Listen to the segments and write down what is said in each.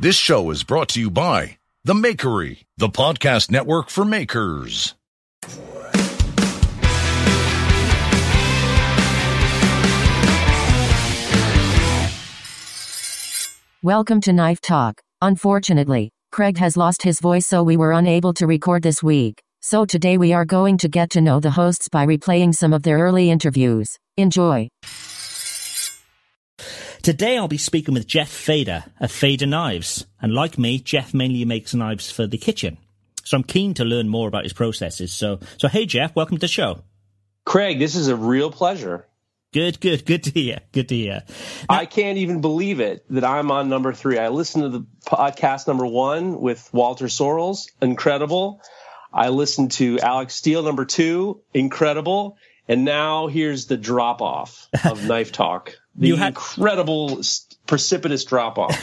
This show is brought to you by The Makery, the podcast network for makers. Welcome to Knife Talk. Unfortunately, Craig has lost his voice, so we were unable to record this week. So today we are going to get to know the hosts by replaying some of their early interviews. Enjoy. Today I'll be speaking with Jeff Fader of Fader Knives. And like me, Jeff mainly makes knives for the kitchen. So I'm keen to learn more about his processes. So, so hey Jeff, welcome to the show. Craig, this is a real pleasure. Good, good, good to hear. Good to hear. Now, I can't even believe it that I'm on number three. I listened to the podcast number one with Walter Sorrells, incredible. I listened to Alex Steele number two, incredible. And now here's the drop off of Knife Talk. The you had, incredible precipitous drop off.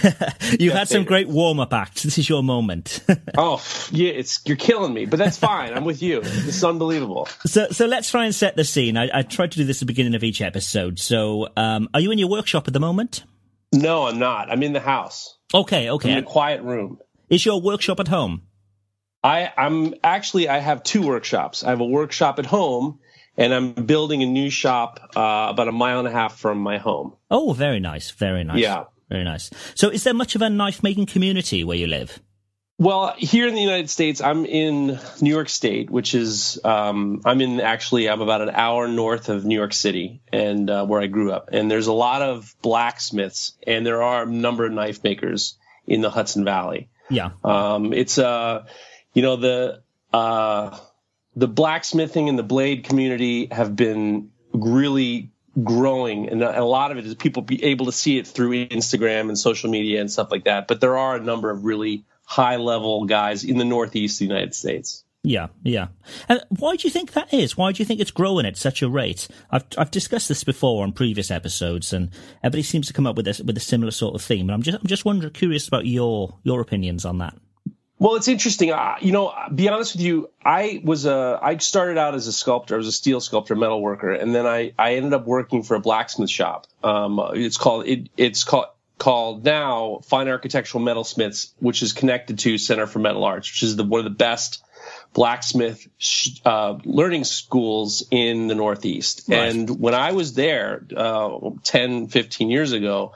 you had some great warm up acts. This is your moment. oh yeah, it's you're killing me, but that's fine. I'm with you. This is unbelievable. So so let's try and set the scene. I, I tried to do this at the beginning of each episode. So um, are you in your workshop at the moment? No, I'm not. I'm in the house. Okay, okay. I'm in a quiet room. Is your workshop at home? I, I'm actually I have two workshops. I have a workshop at home and I'm building a new shop uh, about a mile and a half from my home. Oh, very nice, very nice. Yeah, very nice. So, is there much of a knife making community where you live? Well, here in the United States, I'm in New York State, which is um, I'm in actually I'm about an hour north of New York City, and uh, where I grew up. And there's a lot of blacksmiths, and there are a number of knife makers in the Hudson Valley. Yeah, um, it's uh, you know the uh, the blacksmithing and the blade community have been really growing and a lot of it is people be able to see it through Instagram and social media and stuff like that but there are a number of really high level guys in the northeast of the United States yeah, yeah. And why do you think that is? Why do you think it's growing at such a rate? I've I've discussed this before on previous episodes, and everybody seems to come up with this with a similar sort of theme. And I'm just I'm just wondering, curious about your your opinions on that. Well, it's interesting. Uh, you know, be honest with you, I was a I started out as a sculptor. I was a steel sculptor, metal worker, and then I I ended up working for a blacksmith shop. Um, it's called it it's called called now Fine Architectural Metalsmiths, which is connected to Center for Metal Arts, which is the one of the best blacksmith uh, learning schools in the Northeast. Right. And when I was there uh, 10, 15 years ago,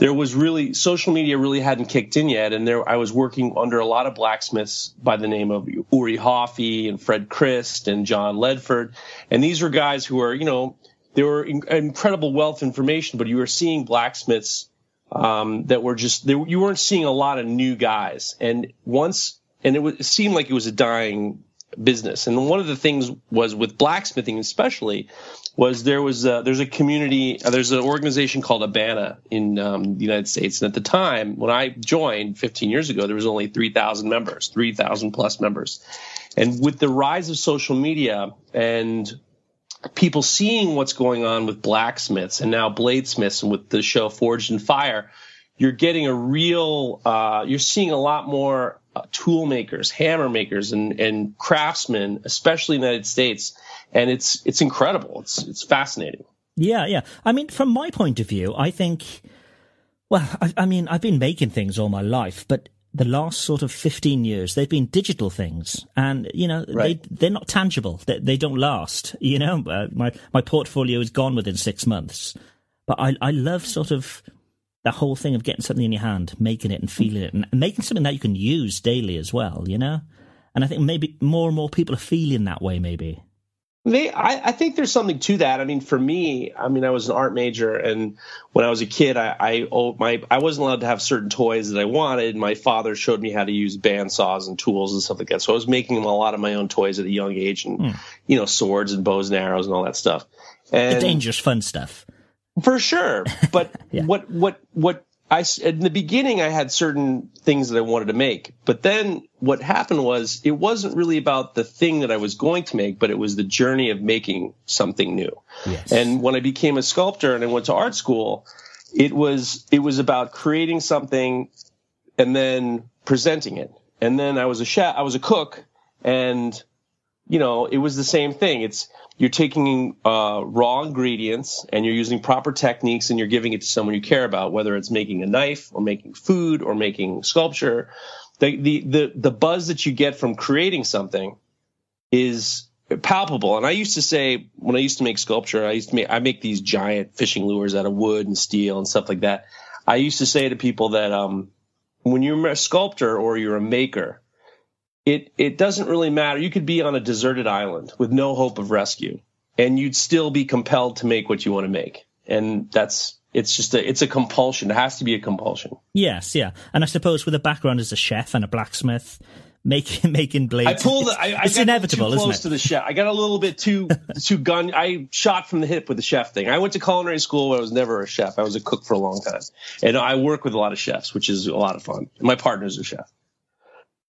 there was really social media really hadn't kicked in yet, and there I was working under a lot of blacksmiths by the name of Uri Hofi and Fred Crist and John Ledford, and these were guys who were you know they were in, incredible wealth information, but you were seeing blacksmiths um, that were just they, you weren't seeing a lot of new guys, and once and it, was, it seemed like it was a dying business. And one of the things was with blacksmithing, especially, was there was a, there's a community, uh, there's an organization called ABANA in um, the United States. And at the time when I joined 15 years ago, there was only 3,000 members, 3,000 plus members. And with the rise of social media and people seeing what's going on with blacksmiths and now bladesmiths and with the show Forged in Fire, you're getting a real, uh, you're seeing a lot more uh, tool makers, hammer makers, and, and craftsmen, especially in the United States. And it's, it's incredible. It's, it's fascinating. Yeah, yeah. I mean, from my point of view, I think, well, I, I mean, I've been making things all my life, but the last sort of 15 years, they've been digital things and, you know, right. they, they're not tangible. They, they don't last, you know, uh, my, my portfolio is gone within six months, but I, I love sort of that whole thing of getting something in your hand, making it and feeling it and making something that you can use daily as well, you know? And I think maybe more and more people are feeling that way, maybe. They, I, I, think there's something to that. I mean, for me, I mean, I was an art major, and when I was a kid, I, I oh, my I wasn't allowed to have certain toys that I wanted. My father showed me how to use band saws and tools and stuff like that. So I was making a lot of my own toys at a young age, and mm. you know, swords and bows and arrows and all that stuff. And the dangerous, fun stuff. For sure. But yeah. what what what I in the beginning I had certain things that I wanted to make, but then what happened was it wasn't really about the thing that I was going to make, but it was the journey of making something new. Yes. And when I became a sculptor and I went to art school, it was it was about creating something and then presenting it. And then I was a chef, I was a cook, and you know, it was the same thing. It's you're taking uh, raw ingredients and you're using proper techniques and you're giving it to someone you care about, whether it's making a knife or making food or making sculpture. The, the, the, the buzz that you get from creating something is palpable. And I used to say, when I used to make sculpture, I used to make, I make these giant fishing lures out of wood and steel and stuff like that. I used to say to people that, um, when you're a sculptor or you're a maker, it it doesn't really matter. You could be on a deserted island with no hope of rescue, and you'd still be compelled to make what you want to make. And that's it's just a it's a compulsion. It has to be a compulsion. Yes, yeah. And I suppose with a background as a chef and a blacksmith, making making blades. I pulled. It's, I, I it's inevitable, too close it? to the chef. I got a little bit too too gun. I shot from the hip with the chef thing. I went to culinary school where I was never a chef. I was a cook for a long time, and I work with a lot of chefs, which is a lot of fun. My partner's a chef.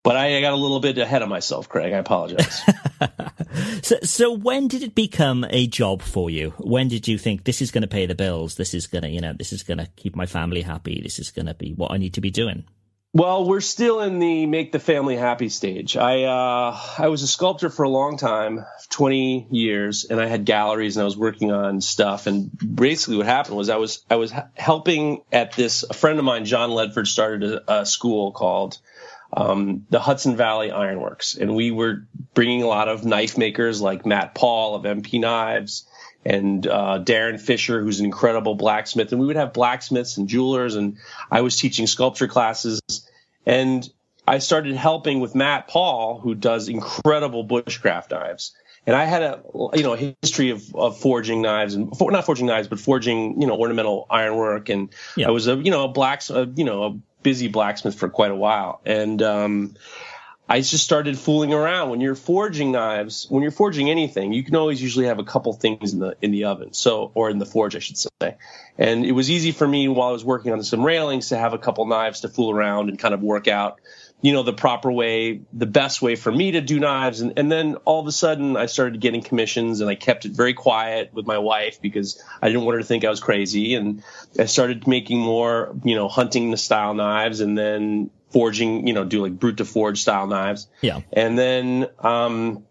But I got a little bit ahead of myself, Craig. I apologize. so, so when did it become a job for you? When did you think this is going to pay the bills? This is going to, you know, this is going to keep my family happy. This is going to be what I need to be doing. Well, we're still in the make the family happy stage. I uh, I was a sculptor for a long time, 20 years, and I had galleries and I was working on stuff. And basically, what happened was I was I was helping at this. A friend of mine, John Ledford, started a, a school called um, the Hudson Valley Ironworks, and we were bringing a lot of knife makers like Matt Paul of MP Knives and uh, Darren Fisher, who's an incredible blacksmith, and we would have blacksmiths and jewelers, and I was teaching sculpture classes, and I started helping with Matt Paul, who does incredible bushcraft knives. And I had a you know a history of, of forging knives and not forging knives, but forging you know ornamental ironwork. And yeah. I was a you know a black you know a busy blacksmith for quite a while. And um, I just started fooling around. When you're forging knives, when you're forging anything, you can always usually have a couple things in the in the oven, so or in the forge, I should say. And it was easy for me while I was working on some railings to have a couple knives to fool around and kind of work out you know, the proper way, the best way for me to do knives. And, and then all of a sudden I started getting commissions and I kept it very quiet with my wife because I didn't want her to think I was crazy. And I started making more, you know, hunting the style knives and then forging, you know, do like brut de forge style knives. Yeah. And then, um,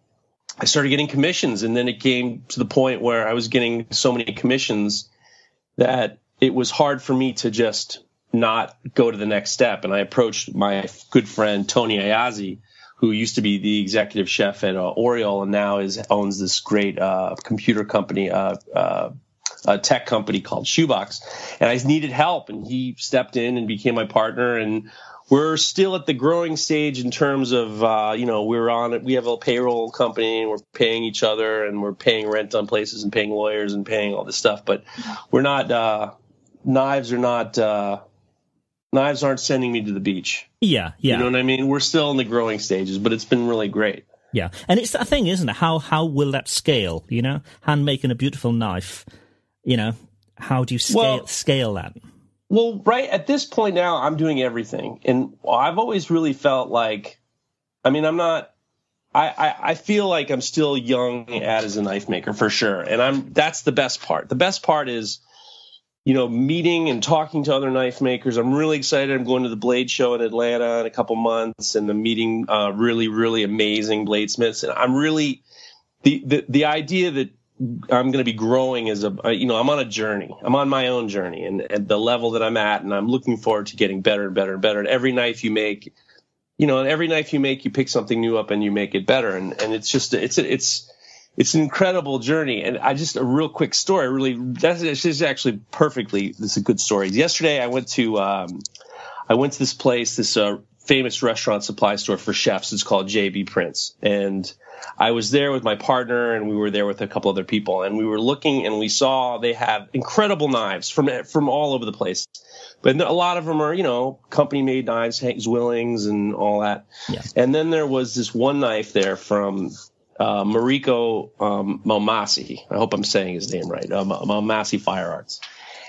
I started getting commissions and then it came to the point where I was getting so many commissions that it was hard for me to just not go to the next step. And I approached my good friend Tony Ayazi, who used to be the executive chef at uh, Oriole and now is owns this great uh, computer company, uh, uh, a tech company called Shoebox. And I needed help, and he stepped in and became my partner. And we're still at the growing stage in terms of uh, you know we're on it. we have a payroll company and we're paying each other and we're paying rent on places and paying lawyers and paying all this stuff, but we're not. Uh, knives are not uh, knives aren't sending me to the beach. Yeah, yeah. You know what I mean? We're still in the growing stages, but it's been really great. Yeah, and it's that thing, isn't it? How how will that scale? You know, hand making a beautiful knife. You know, how do you scale well, scale that? Well, right at this point now, I'm doing everything, and I've always really felt like, I mean, I'm not I, I, I feel like I'm still young at as a knife maker for sure, and I'm that's the best part. The best part is, you know, meeting and talking to other knife makers. I'm really excited. I'm going to the Blade Show in Atlanta in a couple months, and I'm meeting uh, really really amazing bladesmiths. And I'm really the the the idea that I'm going to be growing as a, you know, I'm on a journey. I'm on my own journey and at the level that I'm at, and I'm looking forward to getting better and better and better. And every knife you make, you know, and every knife you make, you pick something new up and you make it better. And, and it's just, it's, it's, it's an incredible journey. And I just, a real quick story, really, that's this is actually perfectly, this is a good story. Yesterday I went to, um, I went to this place, this, uh, famous restaurant supply store for chefs. It's called JB Prince. And, I was there with my partner and we were there with a couple other people and we were looking and we saw they have incredible knives from from all over the place. But a lot of them are, you know, company made knives, Hank Zwillings and all that. Yeah. And then there was this one knife there from uh, Mareko um, Maumasi. I hope I'm saying his name right. Um, Maumasi Fire Arts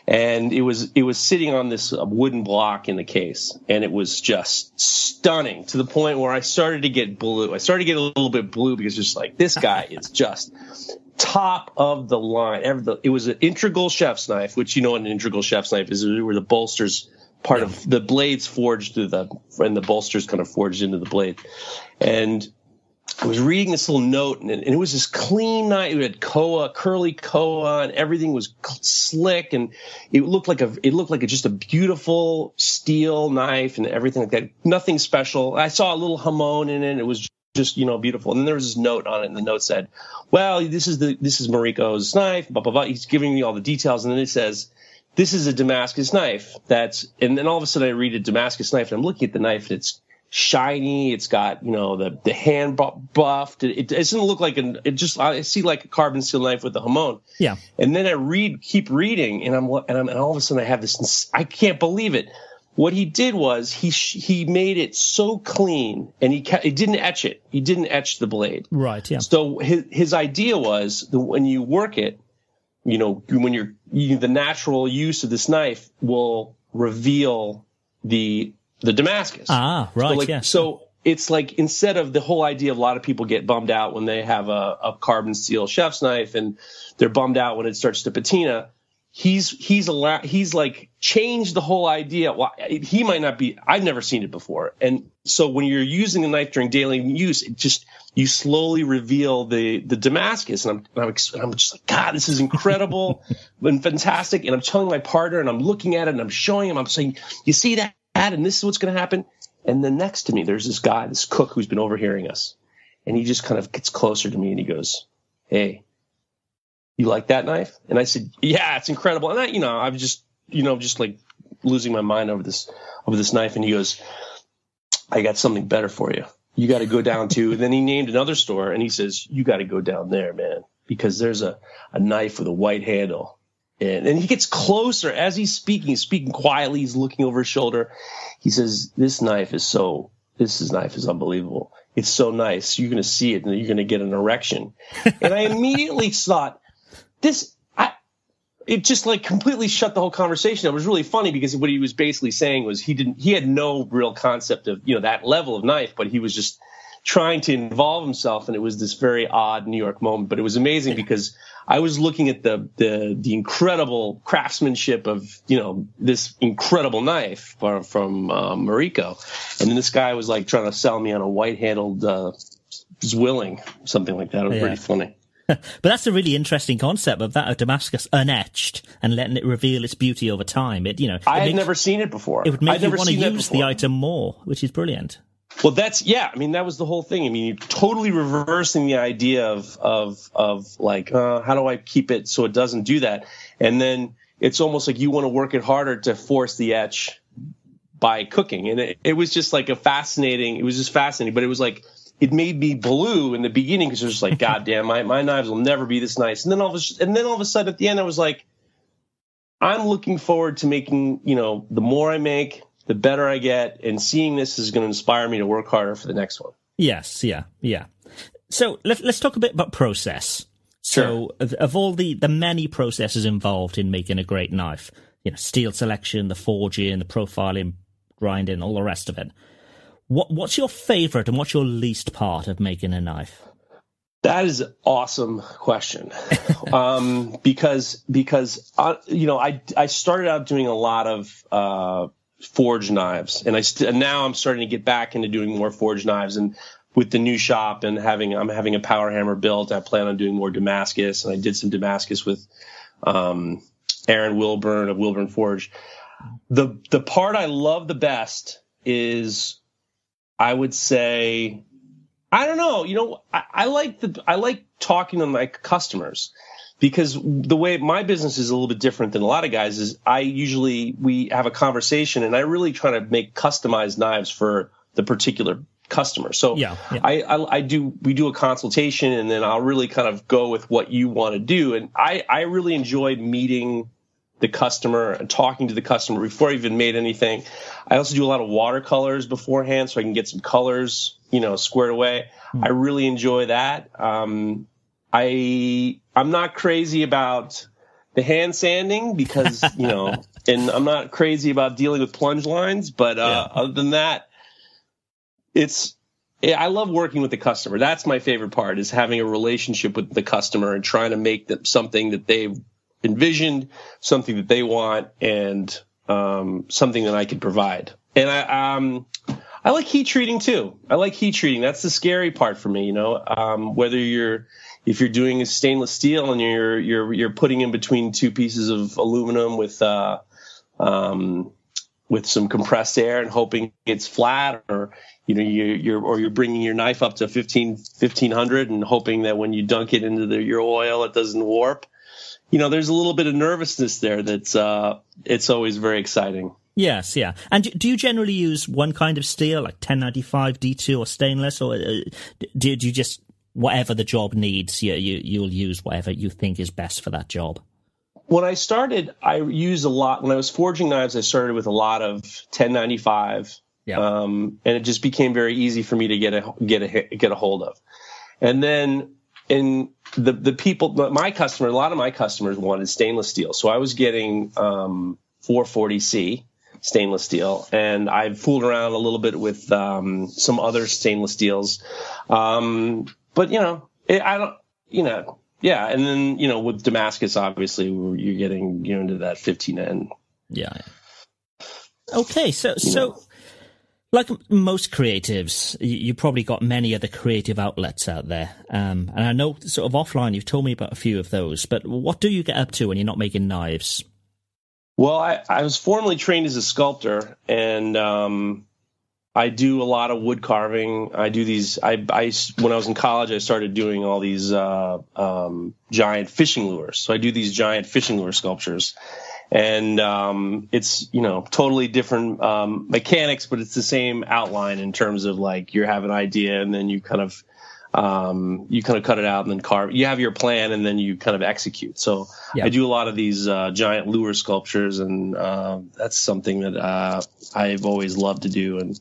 and it was it was sitting on this uh, wooden block in the case, and it was just stunning to the point where I started to get blue. I started to get a little bit blue because just like this guy is just top of the line. It was an integral chef's knife, which you know an integral chef's knife is where the bolsters part of the blades forged through the and the bolsters kind of forged into the blade, and I was reading this little note, and, and it was this clean night. It had koa, curly koa, and everything was slick, and it looked like a it looked like a, just a beautiful steel knife and everything like that. Nothing special. I saw a little hamon in it. It was just you know beautiful. And then there was this note on it, and the note said, "Well, this is the this is Mareko's knife." Blah blah blah. He's giving me all the details, and then it says. This is a Damascus knife. That's and then all of a sudden I read a Damascus knife and I'm looking at the knife and it's shiny. It's got you know the the hand buffed. It, it, doesn't look like an. It just I see like a carbon steel knife with a hamon. Yeah. And then I read, keep reading, and I'm and I'm and all of a sudden I have this. I can't believe it. What he did was he he made it so clean, and he he didn't etch it. He didn't etch the blade. Right. Yeah. So his his idea was that when you work it, you know, when you're you, the natural use of this knife will reveal the the Damascus. Ah, right. So, like, yes. so it's like instead of the whole idea of a lot of people get bummed out when they have a, a carbon steel chef's knife and they're bummed out when it starts to patina. He's he's a he's like changed the whole idea. Well, he might not be. I've never seen it before, and so when you're using a knife during daily use, it just you slowly reveal the the Damascus, and I'm and I'm, I'm just like, God, this is incredible and fantastic. And I'm telling my partner, and I'm looking at it, and I'm showing him. I'm saying, you see that? And this is what's going to happen. And then next to me, there's this guy, this cook who's been overhearing us. And he just kind of gets closer to me and he goes, Hey, you like that knife? And I said, Yeah, it's incredible. And I, you know, I'm just, you know, just like losing my mind over this, over this knife. And he goes, I got something better for you. You got to go down to, and then he named another store and he says, You got to go down there, man, because there's a, a knife with a white handle and, and he gets closer as he's speaking, he's speaking quietly, he's looking over his shoulder. He says, This knife is so, this knife is unbelievable. It's so nice. You're going to see it and you're going to get an erection. and I immediately thought, this, I, it just like completely shut the whole conversation. It was really funny because what he was basically saying was he didn't, he had no real concept of, you know, that level of knife, but he was just, trying to involve himself and it was this very odd New York moment but it was amazing because I was looking at the the the incredible craftsmanship of you know this incredible knife from, from uh, Mareko and then this guy was like trying to sell me on a white handled uh, Zwilling something like that it was yeah. pretty funny but that's a really interesting concept of that of Damascus unetched and letting it reveal its beauty over time. It, you know, I had never seen it before. It would make I'd you want to use the item more, which is brilliant. Well, that's yeah. I mean, that was the whole thing. I mean, you're totally reversing the idea of of of like, uh, how do I keep it so it doesn't do that? And then it's almost like you want to work it harder to force the etch by cooking. And it, it was just like a fascinating. It was just fascinating, but it was like it made me blue in the beginning because it was just like, God damn, my my knives will never be this nice. And then all of a, and then all of a sudden at the end, I was like, I'm looking forward to making. You know, the more I make, the better I get. And seeing this is going to inspire me to work harder for the next one. Yes, yeah, yeah. So let, us talk a bit about process. Sure. So of, of, all the, the many processes involved in making a great knife, you know, steel selection, the forging, the profiling, grinding, all the rest of it. What What's your favorite and what's your least part of making a knife? That is an awesome question, um, because because uh, you know I I started out doing a lot of uh, forged knives, and I st- and now I'm starting to get back into doing more forge knives, and with the new shop and having I'm having a power hammer built, I plan on doing more Damascus, and I did some Damascus with um, Aaron Wilburn of Wilburn Forge. The the part I love the best is I would say I don't know. You know, I, I like the I like talking to my customers because the way my business is a little bit different than a lot of guys is I usually we have a conversation and I really try to make customized knives for the particular customer. So yeah, yeah. I, I, I do we do a consultation and then I'll really kind of go with what you want to do. And I I really enjoy meeting the customer and talking to the customer before I even made anything. I also do a lot of watercolors beforehand so I can get some colors, you know, squared away. Mm. I really enjoy that. Um, I I'm not crazy about the hand sanding because you know, and I'm not crazy about dealing with plunge lines. But uh, yeah. other than that, it's I love working with the customer. That's my favorite part is having a relationship with the customer and trying to make them something that they've envisioned, something that they want, and um, something that I could provide. And I, um, I like heat treating too. I like heat treating. That's the scary part for me. You know, um, whether you're if you're doing a stainless steel and you're you're you're putting in between two pieces of aluminum with uh, um, with some compressed air and hoping it's flat, or you know you, you're or you're bringing your knife up to 15 1500 and hoping that when you dunk it into the, your oil it doesn't warp you know, there's a little bit of nervousness there. That's uh, it's always very exciting. Yes, yeah. And do you generally use one kind of steel, like 1095 D2 or stainless, or uh, do, do you just whatever the job needs, you, you you'll use whatever you think is best for that job? When I started, I used a lot. When I was forging knives, I started with a lot of 1095, yeah. um, and it just became very easy for me to get a get a get a hold of. And then and the the people, my customer, a lot of my customers wanted stainless steel, so I was getting um, 440C stainless steel, and I fooled around a little bit with um, some other stainless steels, um, but you know, it, I don't, you know, yeah, and then you know, with Damascus, obviously, you're getting you know into that 15N. Yeah. Okay, so so like most creatives, you, probably got many other creative outlets out there. Um, and I know sort of offline, you've told me about a few of those, but what do you get up to when you're not making knives? Well, I, I was formerly trained as a sculptor and, um, I do a lot of wood carving. I do these. I, I when I was in college, I started doing all these uh, um, giant fishing lures. So I do these giant fishing lure sculptures, and um, it's you know totally different um, mechanics, but it's the same outline in terms of like you have an idea and then you kind of um, you kind of cut it out and then carve. You have your plan and then you kind of execute. So yeah. I do a lot of these uh, giant lure sculptures, and uh, that's something that uh, I've always loved to do and.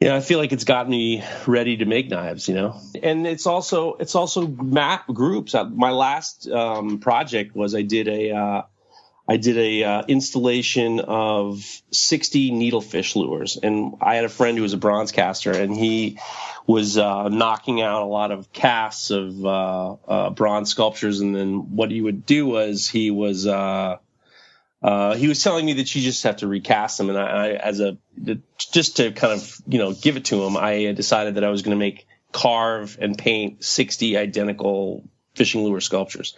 Yeah, I feel like it's got me ready to make knives, you know. And it's also it's also map groups. Uh, my last um, project was I did a uh, I did a uh, installation of 60 needlefish lures, and I had a friend who was a bronze caster, and he was uh, knocking out a lot of casts of uh, uh bronze sculptures. And then what he would do was he was uh, uh, he was telling me that you just have to recast them, and I, I, as a just to kind of you know give it to him, I decided that I was going to make carve and paint 60 identical fishing lure sculptures.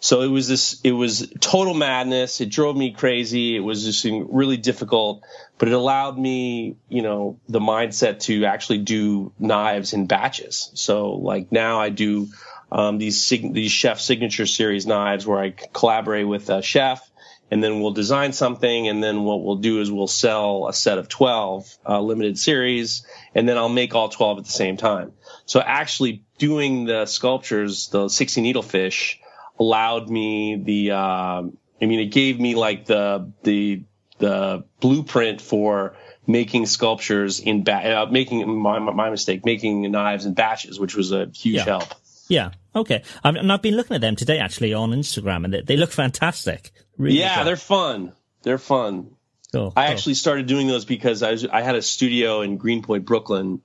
So it was this, it was total madness. It drove me crazy. It was just really difficult, but it allowed me, you know, the mindset to actually do knives in batches. So like now I do, um, these, these chef signature series knives where I collaborate with a chef and then we'll design something and then what we'll do is we'll sell a set of 12 uh, limited series and then I'll make all 12 at the same time. So actually doing the sculptures, the 60 needlefish allowed me the, uh, I mean, it gave me like the, the, the blueprint for making sculptures in ba- uh, making my, my mistake, making knives in batches, which was a huge yeah. help. Yeah. Okay. I've, I've been looking at them today actually on Instagram and they, they look fantastic. Really yeah, fun. they're fun. They're fun. Cool, I cool. actually started doing those because I was I had a studio in Greenpoint, Brooklyn,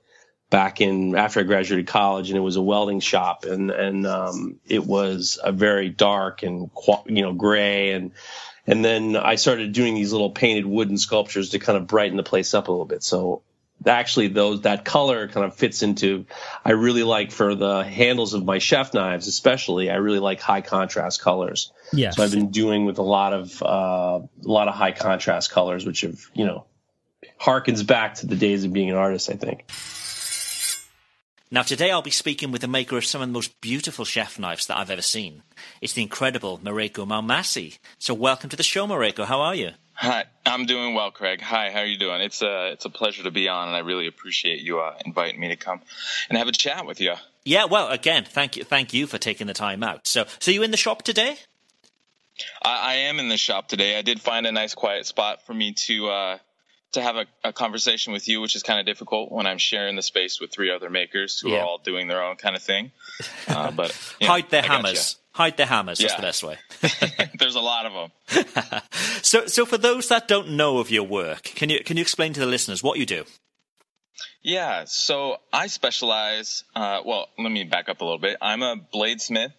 back in after I graduated college, and it was a welding shop, and and um, it was a very dark and you know gray, and and then I started doing these little painted wooden sculptures to kind of brighten the place up a little bit. So actually those that color kind of fits into I really like for the handles of my chef knives especially I really like high contrast colors. Yeah. So I've been doing with a lot of uh, a lot of high contrast colors which have, you know, harkens back to the days of being an artist, I think. Now, today I'll be speaking with the maker of some of the most beautiful chef knives that I've ever seen. It's the incredible Mareko Maumasi. So, welcome to the show, Mareko. How are you? Hi, I'm doing well, Craig. Hi, how are you doing? It's a it's a pleasure to be on, and I really appreciate you uh, inviting me to come and have a chat with you. Yeah, well, again, thank you, thank you for taking the time out. So, so you in the shop today? I, I am in the shop today. I did find a nice quiet spot for me to uh, to have a, a, conversation with you, which is kind of difficult when I'm sharing the space with three other makers who yeah. are all doing their own kind of thing. Uh, but hide their I hammers. Hide their hammers. That's the best way. There's a lot of them. so, so for those that don't know of your work, can you can you explain to the listeners what you do? Yeah, so I specialize. Uh, well, let me back up a little bit. I'm a bladesmith,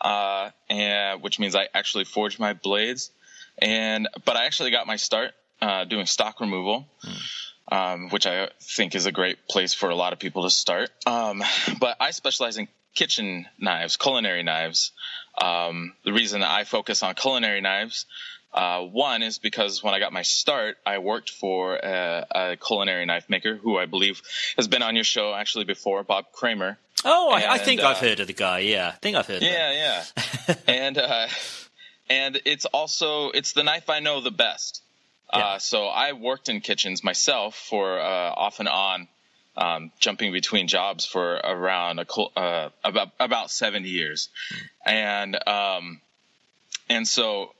uh, and which means I actually forge my blades. And but I actually got my start uh, doing stock removal. Mm. Um, which I think is a great place for a lot of people to start. Um, but I specialize in kitchen knives, culinary knives. Um, the reason I focus on culinary knives, uh, one is because when I got my start, I worked for a, a, culinary knife maker who I believe has been on your show actually before, Bob Kramer. Oh, and, I, I, think uh, I've heard of the guy. Yeah, I think I've heard. Yeah, yeah. and uh, and it's also it's the knife I know the best. Yeah. Uh, so I worked in kitchens myself for uh, off and on um, jumping between jobs for around a, uh, about about 70 years, and um, and so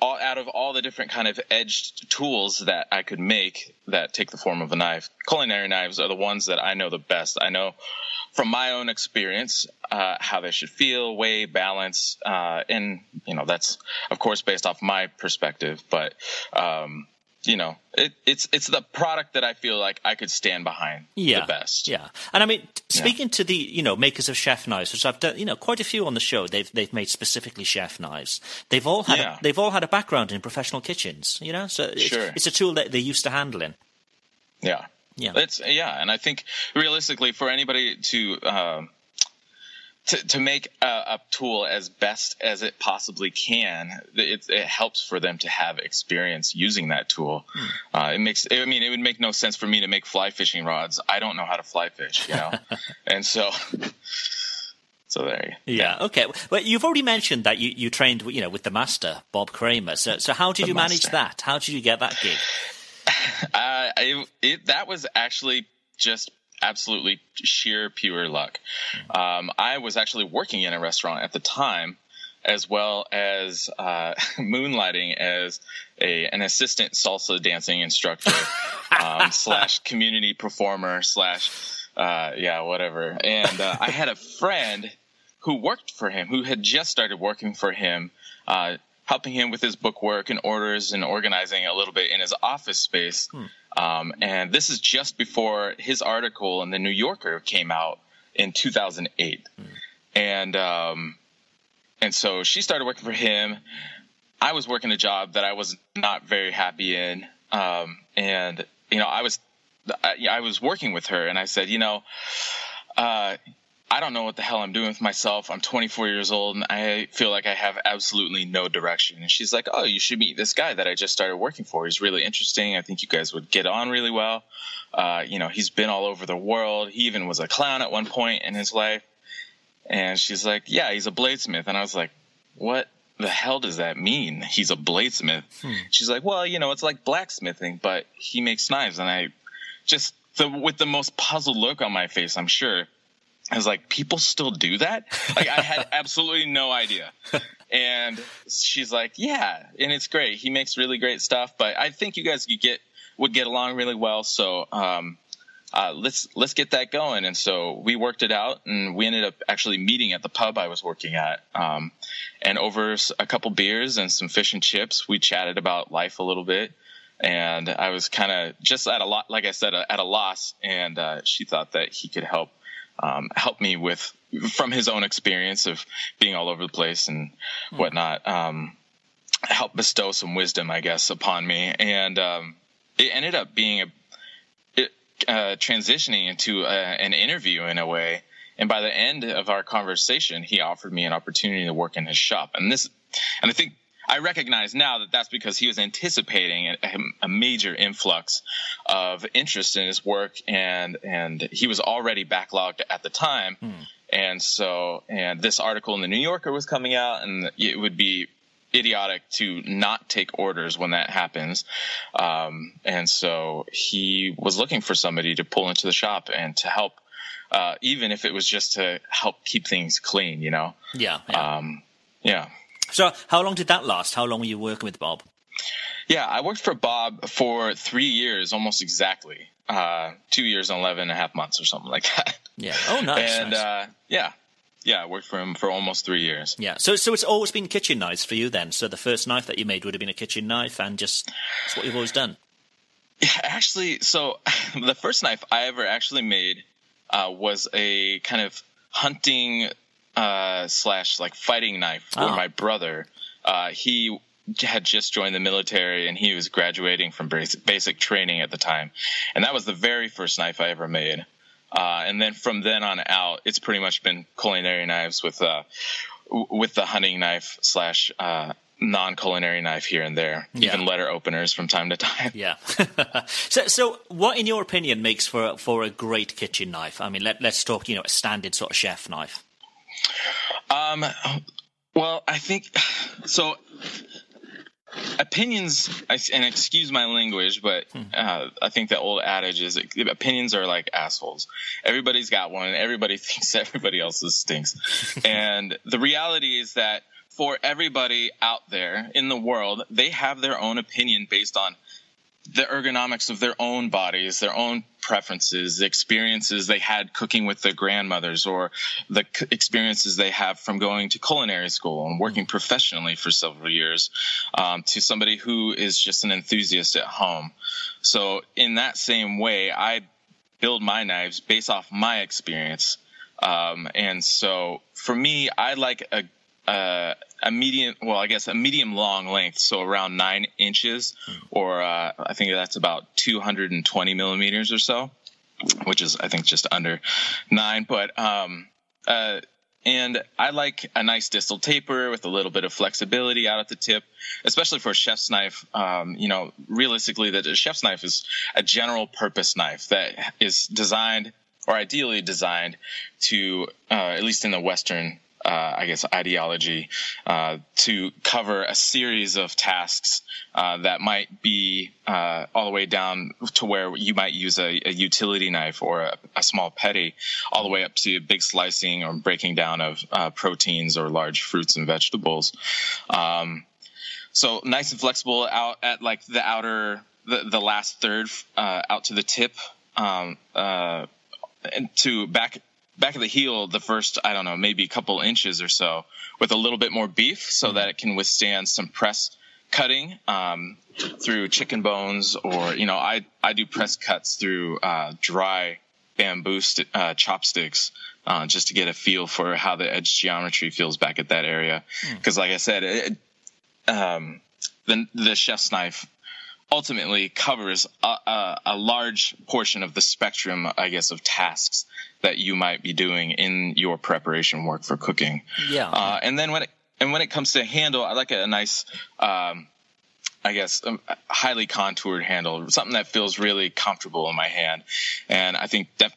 all, out of all the different kind of edged tools that I could make that take the form of a knife, culinary knives are the ones that I know the best. I know from my own experience uh, how they should feel, weigh, balance, uh, and you know that's of course based off my perspective, but um, you know, it, it's it's the product that I feel like I could stand behind yeah, the best. Yeah, and I mean, speaking yeah. to the you know makers of chef knives, which I've done, you know, quite a few on the show. They've they've made specifically chef knives. They've all had yeah. a, they've all had a background in professional kitchens. You know, so it's, sure. it's a tool that they're used to handling. Yeah, yeah, it's yeah, and I think realistically, for anybody to um, to, to make a, a, tool as best as it possibly can, it, it, helps for them to have experience using that tool. Hmm. Uh, it makes, I mean, it would make no sense for me to make fly fishing rods. I don't know how to fly fish, you know, and so. So there. You, yeah. yeah. Okay. Well, you've already mentioned that you, you trained, you know, with the master Bob Kramer. So so how did the you manage that? How did you get that gig? Uh, it, it, that was actually just absolutely sheer pure luck. Um, I was actually working in a restaurant at the time, as well as uh, moonlighting as a an assistant salsa dancing instructor um, slash community performer slash uh, yeah whatever. And uh, I had a friend who worked for him who had just started working for him. Uh, helping him with his book work and orders and organizing a little bit in his office space. Hmm. Um, and this is just before his article in the New Yorker came out in 2008. Mm. And um, and so she started working for him. I was working a job that I was not very happy in, um, and you know I was I, I, was working with her, and I said, you know, uh, I don't know what the hell I'm doing with myself. I'm 24 years old and I feel like I have absolutely no direction. And she's like, Oh, you should meet this guy that I just started working for. He's really interesting. I think you guys would get on really well. Uh, you know, he's been all over the world. He even was a clown at one point in his life. And she's like, Yeah, he's a bladesmith. And I was like, What the hell does that mean? He's a bladesmith. Hmm. She's like, Well, you know, it's like blacksmithing, but he makes knives. And I just, the, with the most puzzled look on my face, I'm sure I was like, people still do that? Like, I had absolutely no idea. And she's like, yeah, and it's great. He makes really great stuff, but I think you guys could get would get along really well. So, um, uh, let's let's get that going. And so we worked it out, and we ended up actually meeting at the pub I was working at. Um, and over a couple beers and some fish and chips, we chatted about life a little bit. and I was kind of just at a lot, like I said, at a loss. And uh, she thought that he could help um, help me with from his own experience of being all over the place and hmm. whatnot. Um, help bestow some wisdom, I guess, upon me, and um, it ended up being a it, uh, transitioning into a, an interview in a way. And by the end of our conversation, he offered me an opportunity to work in his shop. And this, and I think I recognize now that that's because he was anticipating a, a, major influx of interest in his work, and and he was already backlogged at the time. Hmm. And so, and this article in the New Yorker was coming out, and it would be idiotic to not take orders when that happens. Um, and so he was looking for somebody to pull into the shop and to help, uh, even if it was just to help keep things clean, you know? Yeah. Yeah. Um, yeah. So, how long did that last? How long were you working with Bob? Yeah, I worked for Bob for three years, almost exactly. Uh, two years and 11 and a half months or something like that. Yeah. Oh, nice. And nice. Uh, yeah, yeah, I worked for him for almost three years. Yeah. So, so it's always been kitchen knives for you then. So the first knife that you made would have been a kitchen knife, and just it's what you've always done. Yeah, actually, so the first knife I ever actually made uh, was a kind of hunting uh, slash like fighting knife for oh. my brother. Uh, he had just joined the military and he was graduating from basic training at the time, and that was the very first knife I ever made. Uh, and then from then on out, it's pretty much been culinary knives with uh, with the hunting knife slash uh, non-culinary knife here and there, yeah. even letter openers from time to time. Yeah. so, so what, in your opinion, makes for for a great kitchen knife? I mean, let, let's talk, you know, a standard sort of chef knife. Um, well, I think so. Opinions, and excuse my language, but hmm. uh, I think the old adage is opinions are like assholes. Everybody's got one. Everybody thinks everybody else's stinks. and the reality is that for everybody out there in the world, they have their own opinion based on the ergonomics of their own bodies, their own preferences, the experiences they had cooking with their grandmothers, or the experiences they have from going to culinary school and working professionally for several years, um, to somebody who is just an enthusiast at home. So, in that same way, I build my knives based off my experience. Um, and so, for me, I like a uh, a medium, well, I guess a medium long length, so around nine inches, or uh, I think that's about 220 millimeters or so, which is I think just under nine. But um, uh, and I like a nice distal taper with a little bit of flexibility out at the tip, especially for a chef's knife. Um, you know, realistically, that a chef's knife is a general purpose knife that is designed or ideally designed to, uh, at least in the Western uh, I guess, ideology uh, to cover a series of tasks uh, that might be uh, all the way down to where you might use a, a utility knife or a, a, small petty, all the way up to big slicing or breaking down of uh, proteins or large fruits and vegetables. Um, so nice and flexible out at like the outer, the, the last third uh, out to the tip. Um, and to back back of the heel the first i don't know maybe a couple inches or so with a little bit more beef so that it can withstand some press cutting um, through chicken bones or you know i i do press cuts through uh, dry bamboo st- uh, chopsticks uh, just to get a feel for how the edge geometry feels back at that area because hmm. mm. like i said it, um, the, the chef's knife ultimately covers a, a, a, large portion of the spectrum, I guess, of tasks that you might be doing in your preparation work for cooking. Yeah. Uh, and then when it and when it comes to handle, I like a, a nice, um, I guess, a highly contoured handle, something that feels really comfortable in my hand. And I think that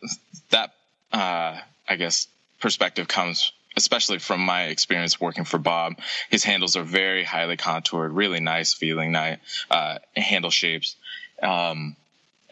that uh, I guess perspective comes especially from my experience working for Bob, his handles are very highly contoured, really nice feeling, nice uh, handle shapes. Um,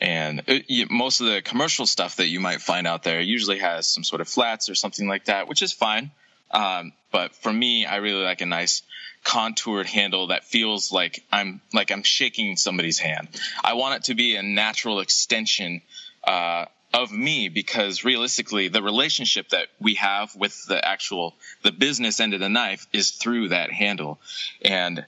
and it, most of the commercial stuff that you might find out there usually has some sort of flats or something like that, which is fine. Um, but for me, I really like a nice contoured handle that feels like I'm like I'm shaking somebody's hand. I want it to be a natural extension uh, of me because realistically the relationship that we have with the actual the business end of the knife is through that handle and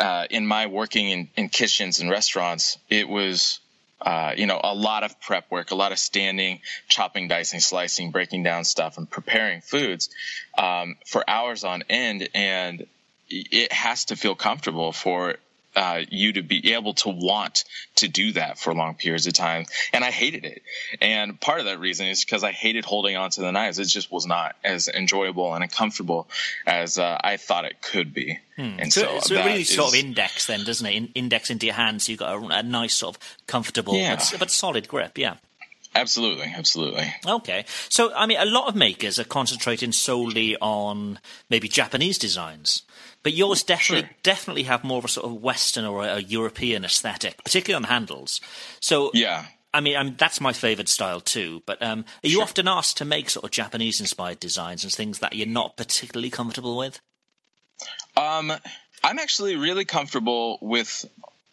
uh, in my working in, in kitchens and restaurants, it was uh, you know, a lot of prep work, a lot of standing, chopping, dicing, slicing, breaking down stuff, and preparing foods um, for hours on end. And it has to feel comfortable for uh, you to be able to want to do that for long periods of time. And I hated it. And part of that reason is because I hated holding on to the knives. It just was not as enjoyable and comfortable as uh, I thought it could be. Hmm. And so, so, so it really is, sort of index then, doesn't it? In, index into your hands, so you've got a, a nice sort of comfortable yeah. but, but solid grip. Yeah. Absolutely, absolutely. Okay, so I mean, a lot of makers are concentrating solely on maybe Japanese designs. But yours definitely sure. definitely have more of a sort of Western or a, European aesthetic, particularly on the handles. So yeah. I mean, I mean that's my favourite style too. But um, are you sure. often asked to make sort of Japanese-inspired designs and things that you're not particularly comfortable with? Um, I'm actually really comfortable with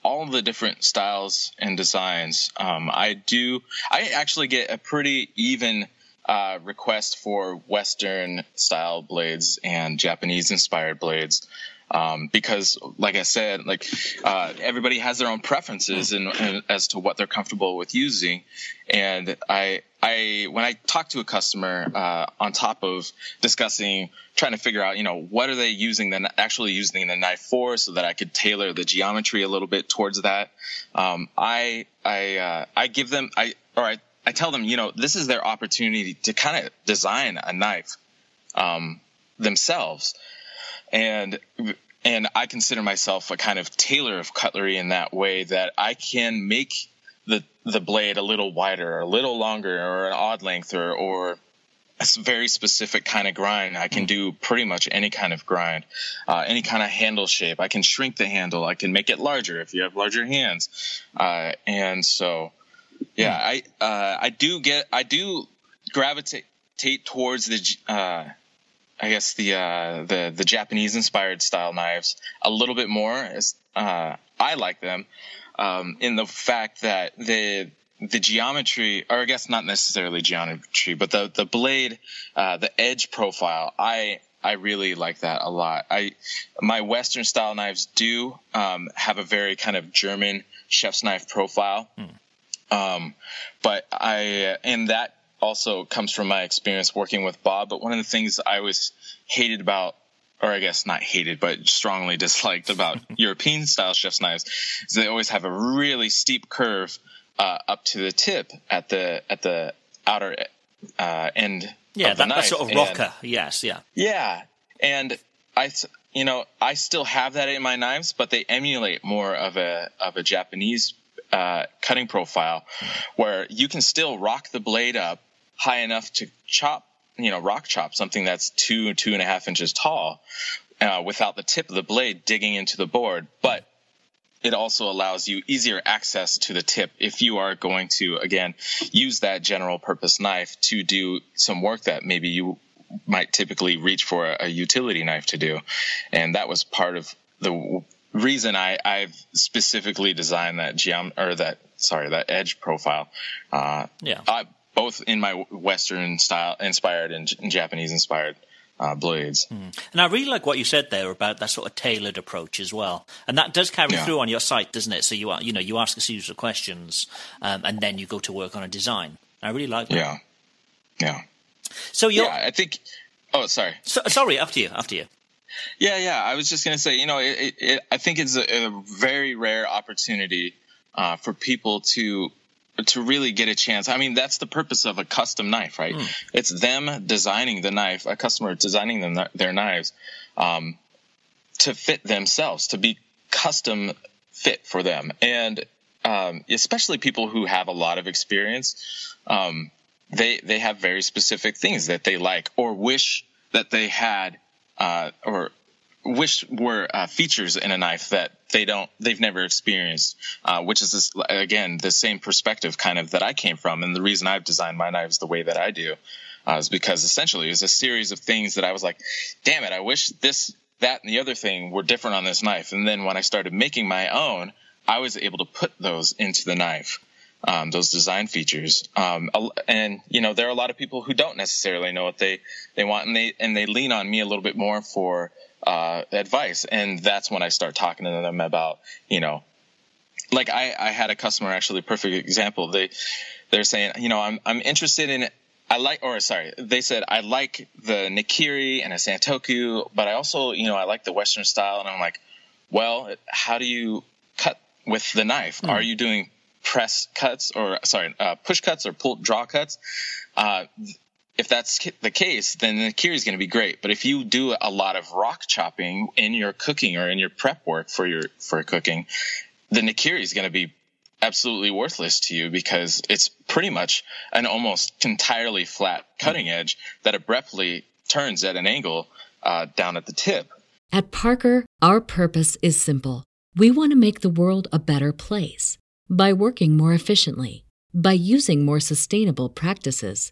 all the different styles and designs. Um, I do. I actually get a pretty even uh, request for Western style blades and Japanese inspired blades. Um, because, like I said, like uh, everybody has their own preferences and as to what they're comfortable with using. And I, I when I talk to a customer, uh, on top of discussing, trying to figure out, you know, what are they using the actually using the knife for, so that I could tailor the geometry a little bit towards that. Um, I, I, uh, I give them, I, or I I tell them, you know, this is their opportunity to kind of design a knife um, themselves, and and I consider myself a kind of tailor of cutlery in that way that I can make the the blade a little wider, or a little longer, or an odd length, or or a very specific kind of grind. I can do pretty much any kind of grind, uh, any kind of handle shape. I can shrink the handle. I can make it larger if you have larger hands, uh, and so yeah, I uh, I do get I do gravitate towards the uh, I guess the uh, the the Japanese inspired style knives a little bit more as uh, I like them um, in the fact that the the geometry or I guess not necessarily geometry but the the blade uh, the edge profile I I really like that a lot. I my Western style knives do um, have a very kind of German chef's knife profile. Hmm. Um, but I, and that also comes from my experience working with Bob. But one of the things I always hated about, or I guess not hated, but strongly disliked about European style chef's knives is they always have a really steep curve uh, up to the tip at the at the outer uh, end. Yeah, that, that sort of rocker. And, yes, yeah. Yeah, and I, you know, I still have that in my knives, but they emulate more of a of a Japanese uh, cutting profile where you can still rock the blade up high enough to chop, you know, rock chop something that's two, two and a half inches tall uh, without the tip of the blade digging into the board. But it also allows you easier access to the tip if you are going to, again, use that general purpose knife to do some work that maybe you might typically reach for a, utility knife to do. And that was part of the reason I, I've specifically designed that geom or that sorry that edge profile. Uh, yeah, I, both in my Western style inspired and, Japanese inspired uh, blades. Mm. And I really like what you said there about that sort of tailored approach as well, and that does carry yeah. through on your site, doesn't it? So you are, you know, you ask a series of questions, um, and then you go to work on a design. I really like that. Yeah, yeah. So you yeah, I think. Oh, sorry. So, sorry, after you, after you. Yeah, yeah. I was just going to say, you know, it, it, I think it's a, a very rare opportunity uh, for people to to really get a chance. I mean, that's the purpose of a custom knife, right? Mm. It's them designing the knife, a customer designing them their knives um, to fit themselves, to be custom fit for them, and um, especially people who have a lot of experience. Um, they they have very specific things that they like or wish that they had uh, or wish were uh, features in a knife that they don't they've never experienced uh, which is this, again the same perspective kind of that i came from and the reason i've designed my knives the way that i do uh, is because essentially it's a series of things that i was like damn it i wish this that and the other thing were different on this knife and then when i started making my own i was able to put those into the knife um, those design features. Um, and you know, there are a lot of people who don't necessarily know what they they want, and they and they lean on me a little bit more for uh, advice. And that's when I start talking to them about, you know, like I, I had a customer actually, perfect example. They they're saying, you know, I'm I'm interested in I like, or sorry, they said I like the Nakiri and a Santoku, but I also, you know, I like the Western style. And I'm like, well, how do you cut with the knife? Mm. Are you doing press cuts or sorry, uh, push cuts or pull draw cuts? Uh, if that's the case, then the Nakiri is going to be great. But if you do a lot of rock chopping in your cooking or in your prep work for your for cooking, the Nakiri is going to be absolutely worthless to you because it's pretty much an almost entirely flat cutting edge that abruptly turns at an angle uh, down at the tip. At Parker, our purpose is simple. We want to make the world a better place by working more efficiently, by using more sustainable practices,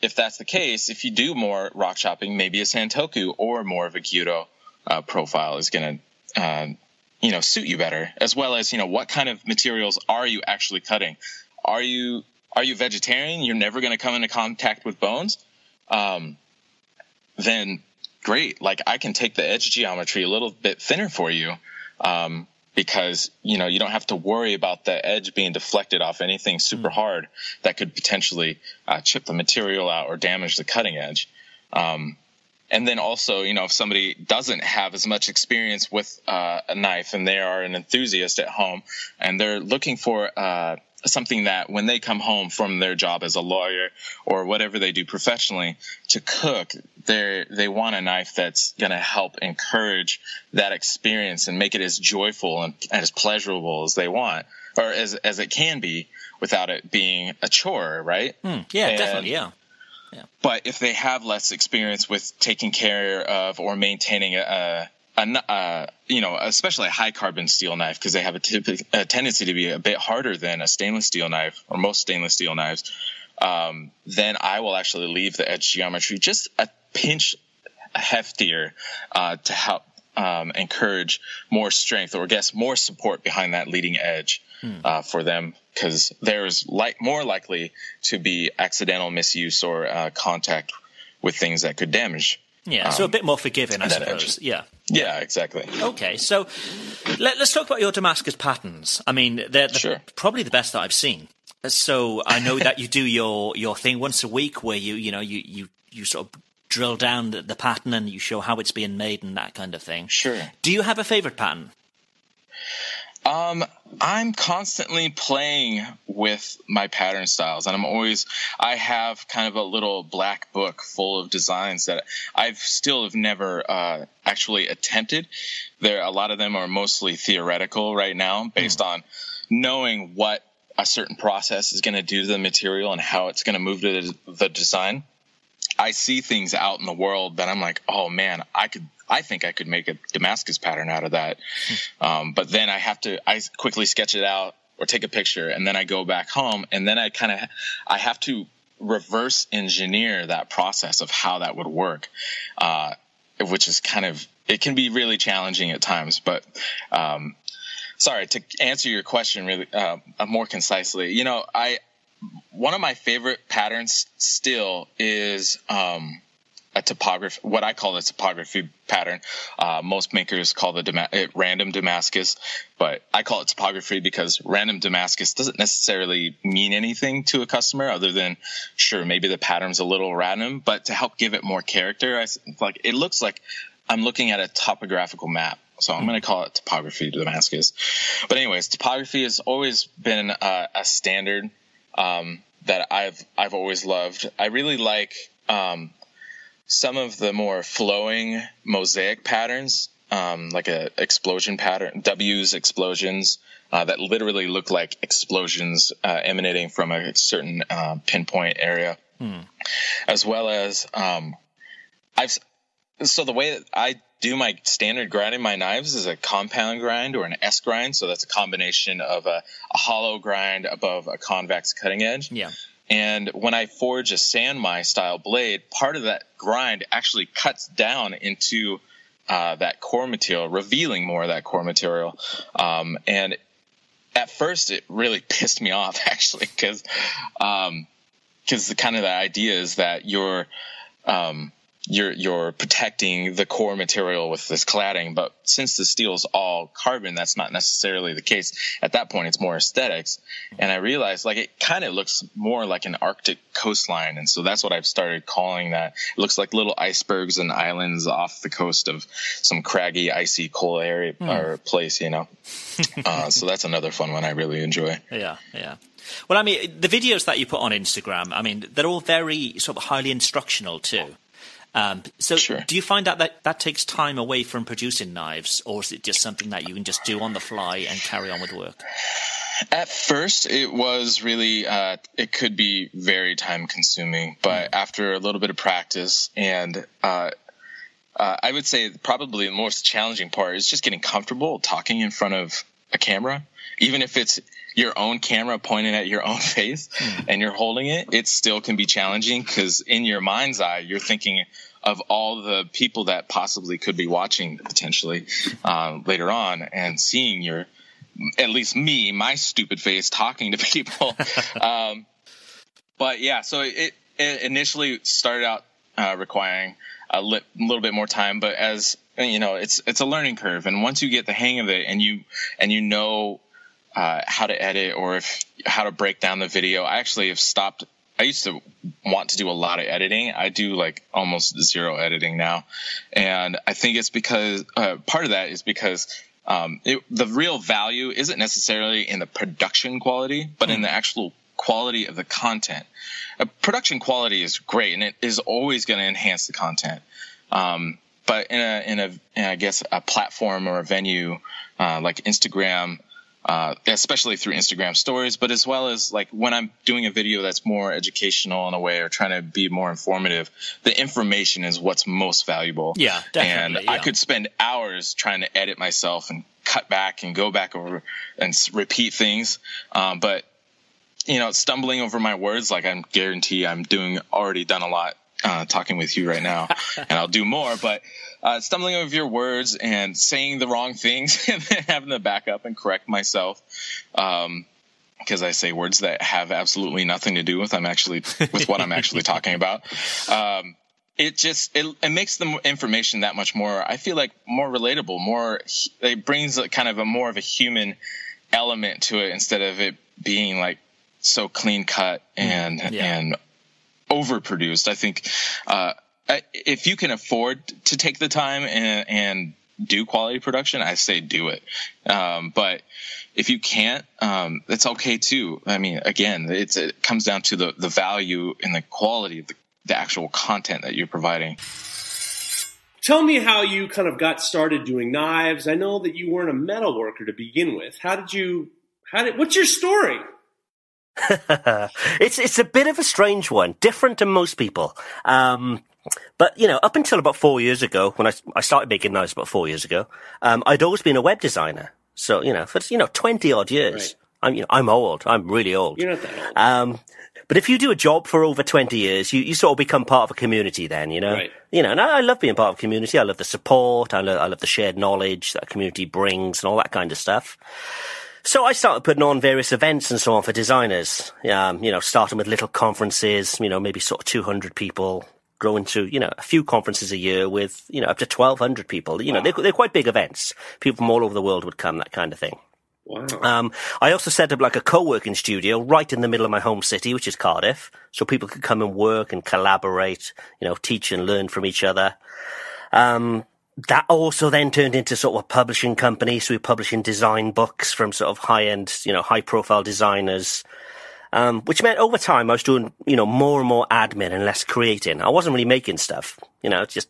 If that's the case, if you do more rock chopping, maybe a Santoku or more of a Gyuto uh, profile is going to, um, you know, suit you better, as well as, you know, what kind of materials are you actually cutting? Are you are you vegetarian? You're never going to come into contact with bones. Um, then great. Like I can take the edge geometry a little bit thinner for you. Um, because you know you don't have to worry about the edge being deflected off anything super mm. hard that could potentially uh, chip the material out or damage the cutting edge. Um, and then also, you know, if somebody doesn't have as much experience with uh, a knife and they are an enthusiast at home and they're looking for uh, something that when they come home from their job as a lawyer or whatever they do professionally to cook, they they want a knife that's going to help encourage that experience and make it as joyful and as pleasurable as they want or as as it can be without it being a chore, right? Hmm. Yeah, and, definitely, yeah. Yeah. But if they have less experience with taking care of or maintaining a, a, uh, you know, especially a high carbon steel knife because they have a tendency to be a bit harder than a stainless steel knife or most stainless steel knives. Um, then I will actually leave the edge geometry just a pinch heftier uh, to help um, encourage more strength or guess more support behind that leading edge hmm. uh, for them because there's like more likely to be accidental misuse or uh, contact with things that could damage yeah, um, so a bit more forgiving, I suppose. Yeah. Yeah, exactly. Okay, so let, us talk about your Damascus patterns. I mean, they're, they're sure. probably the best that I've seen. So I know that you do your, your thing once a week where you, you know, you, you, you sort of drill down the, the pattern and you show how it's being made and that kind of thing. Sure. Do you have a favorite pattern? Um, I'm constantly playing with my pattern styles, and I'm always I have kind of a little black book full of designs that I've still have never uh, actually attempted. There, a lot of them are mostly theoretical right now, based mm. on knowing what a certain process is going to do to the material and how it's going to move to the, the design. I see things out in the world that I'm like, oh man, I could I think I could make a Damascus pattern out of that. Um, but then I have to, I quickly sketch it out or take a picture and then I go back home and then I kind of, I have to reverse engineer that process of how that would work, uh, which is kind of it can be really challenging at times. But um, sorry to answer your question really uh, more concisely. You know, I one of my favorite patterns still is um, a topography, what I call a topography pattern. Uh, most makers call the Dama- random Damascus, but I call it topography because random Damascus doesn't necessarily mean anything to a customer other than sure maybe the pattern's a little random, but to help give it more character, I like it looks like I'm looking at a topographical map. So I'm going to call it topography Damascus. But anyways, topography has always been a, a standard um, that I've I've always loved. I really like um, some of the more flowing mosaic patterns, um, like a explosion pattern, W's explosions uh, that literally look like explosions uh, emanating from a certain uh, pinpoint area, hmm. as well as um, I've. So the way that I do my standard grinding my knives is a compound grind or an S grind. So that's a combination of a, a hollow grind above a convex cutting edge. Yeah. And when I forge a Sanmai style blade, part of that grind actually cuts down into uh, that core material, revealing more of that core material. Um, and at first, it really pissed me off actually, because because um, the kind of the idea is that you're um, you're you're protecting the core material with this cladding but since the steel is all carbon that's not necessarily the case. At that point it's more aesthetics. And i realized like it kind of looks more like an arctic coastline. And so that's what i've started calling that. It looks like little icebergs and islands off the coast of some craggy icy cold area mm. or place you know? Uh, so that's another fun one i really enjoy. Yeah yeah. Well, I mean, the videos that you put on Instagram, I mean, they're all very sort of highly instructional too. Um, so, sure. do you find that, that that takes time away from producing knives, or is it just something that you can just do on the fly and carry on with work? At first, it was really, uh, it could be very time consuming, but mm. after a little bit of practice and, uh, uh, I would say probably the most challenging part is just getting comfortable talking in front of a camera, even if it's your own camera pointing at your own face mm. and you're holding it, it still can be challenging because in your mind's eye, you're thinking of all the people that possibly could be watching potentially uh, later on and seeing your, at least me, my stupid face talking to people. um, but yeah, so it, it initially started out uh, requiring a li- little bit more time, but as you know, it's it's a learning curve, and once you get the hang of it, and you and you know uh, how to edit or if how to break down the video. I actually have stopped. I used to want to do a lot of editing. I do like almost zero editing now, and I think it's because uh, part of that is because um, it, the real value isn't necessarily in the production quality, but in the actual quality of the content. Uh, production quality is great, and it is always going to enhance the content. Um, but in a, in a, in I guess a platform or a venue uh, like Instagram, uh, especially through Instagram stories, but as well as like when I'm doing a video that's more educational in a way or trying to be more informative, the information is what's most valuable. Yeah, definitely. And yeah. I could spend hours trying to edit myself and cut back and go back over and repeat things. Um, but you know, stumbling over my words, like I'm guarantee I'm doing already done a lot uh, talking with you right now, and I'll do more. But uh, stumbling over your words and saying the wrong things, and then having to back up and correct myself, um, because I say words that have absolutely nothing to do with I'm actually with what I'm actually talking about. Um, it just it, it makes the information that much more. I feel like more relatable. More it brings a, kind of a more of a human element to it instead of it being like so clean cut and yeah. and overproduced. I think uh, if you can afford to take the time and, and do quality production, I say do it. Um, but if you can't, um, it's okay too. I mean, again, it comes down to the, the value and the quality of the, the actual content that you're providing. Tell me how you kind of got started doing knives. I know that you weren't a metal worker to begin with. How did you? How did? What's your story? it's it's a bit of a strange one, different to most people. Um, but you know, up until about four years ago, when I, I started making knives about four years ago, um, I'd always been a web designer. So you know, for you know twenty odd years, right. I'm you know I'm old. I'm really old. You're not that old. Um, But if you do a job for over 20 years, you, you sort of become part of a community then, you know? Right. You know, and I, I love being part of a community. I love the support. I love, I love the shared knowledge that a community brings and all that kind of stuff. So I started putting on various events and so on for designers. Um, you know, starting with little conferences, you know, maybe sort of 200 people, growing to, you know, a few conferences a year with, you know, up to 1,200 people. You know, they're, they're quite big events. People from all over the world would come, that kind of thing. Wow. Um, I also set up like a co-working studio right in the middle of my home city, which is Cardiff, so people could come and work and collaborate, you know, teach and learn from each other. Um, that also then turned into sort of a publishing company, so we we're publishing design books from sort of high-end, you know, high-profile designers. Um, which meant over time I was doing, you know, more and more admin and less creating. I wasn't really making stuff, you know, just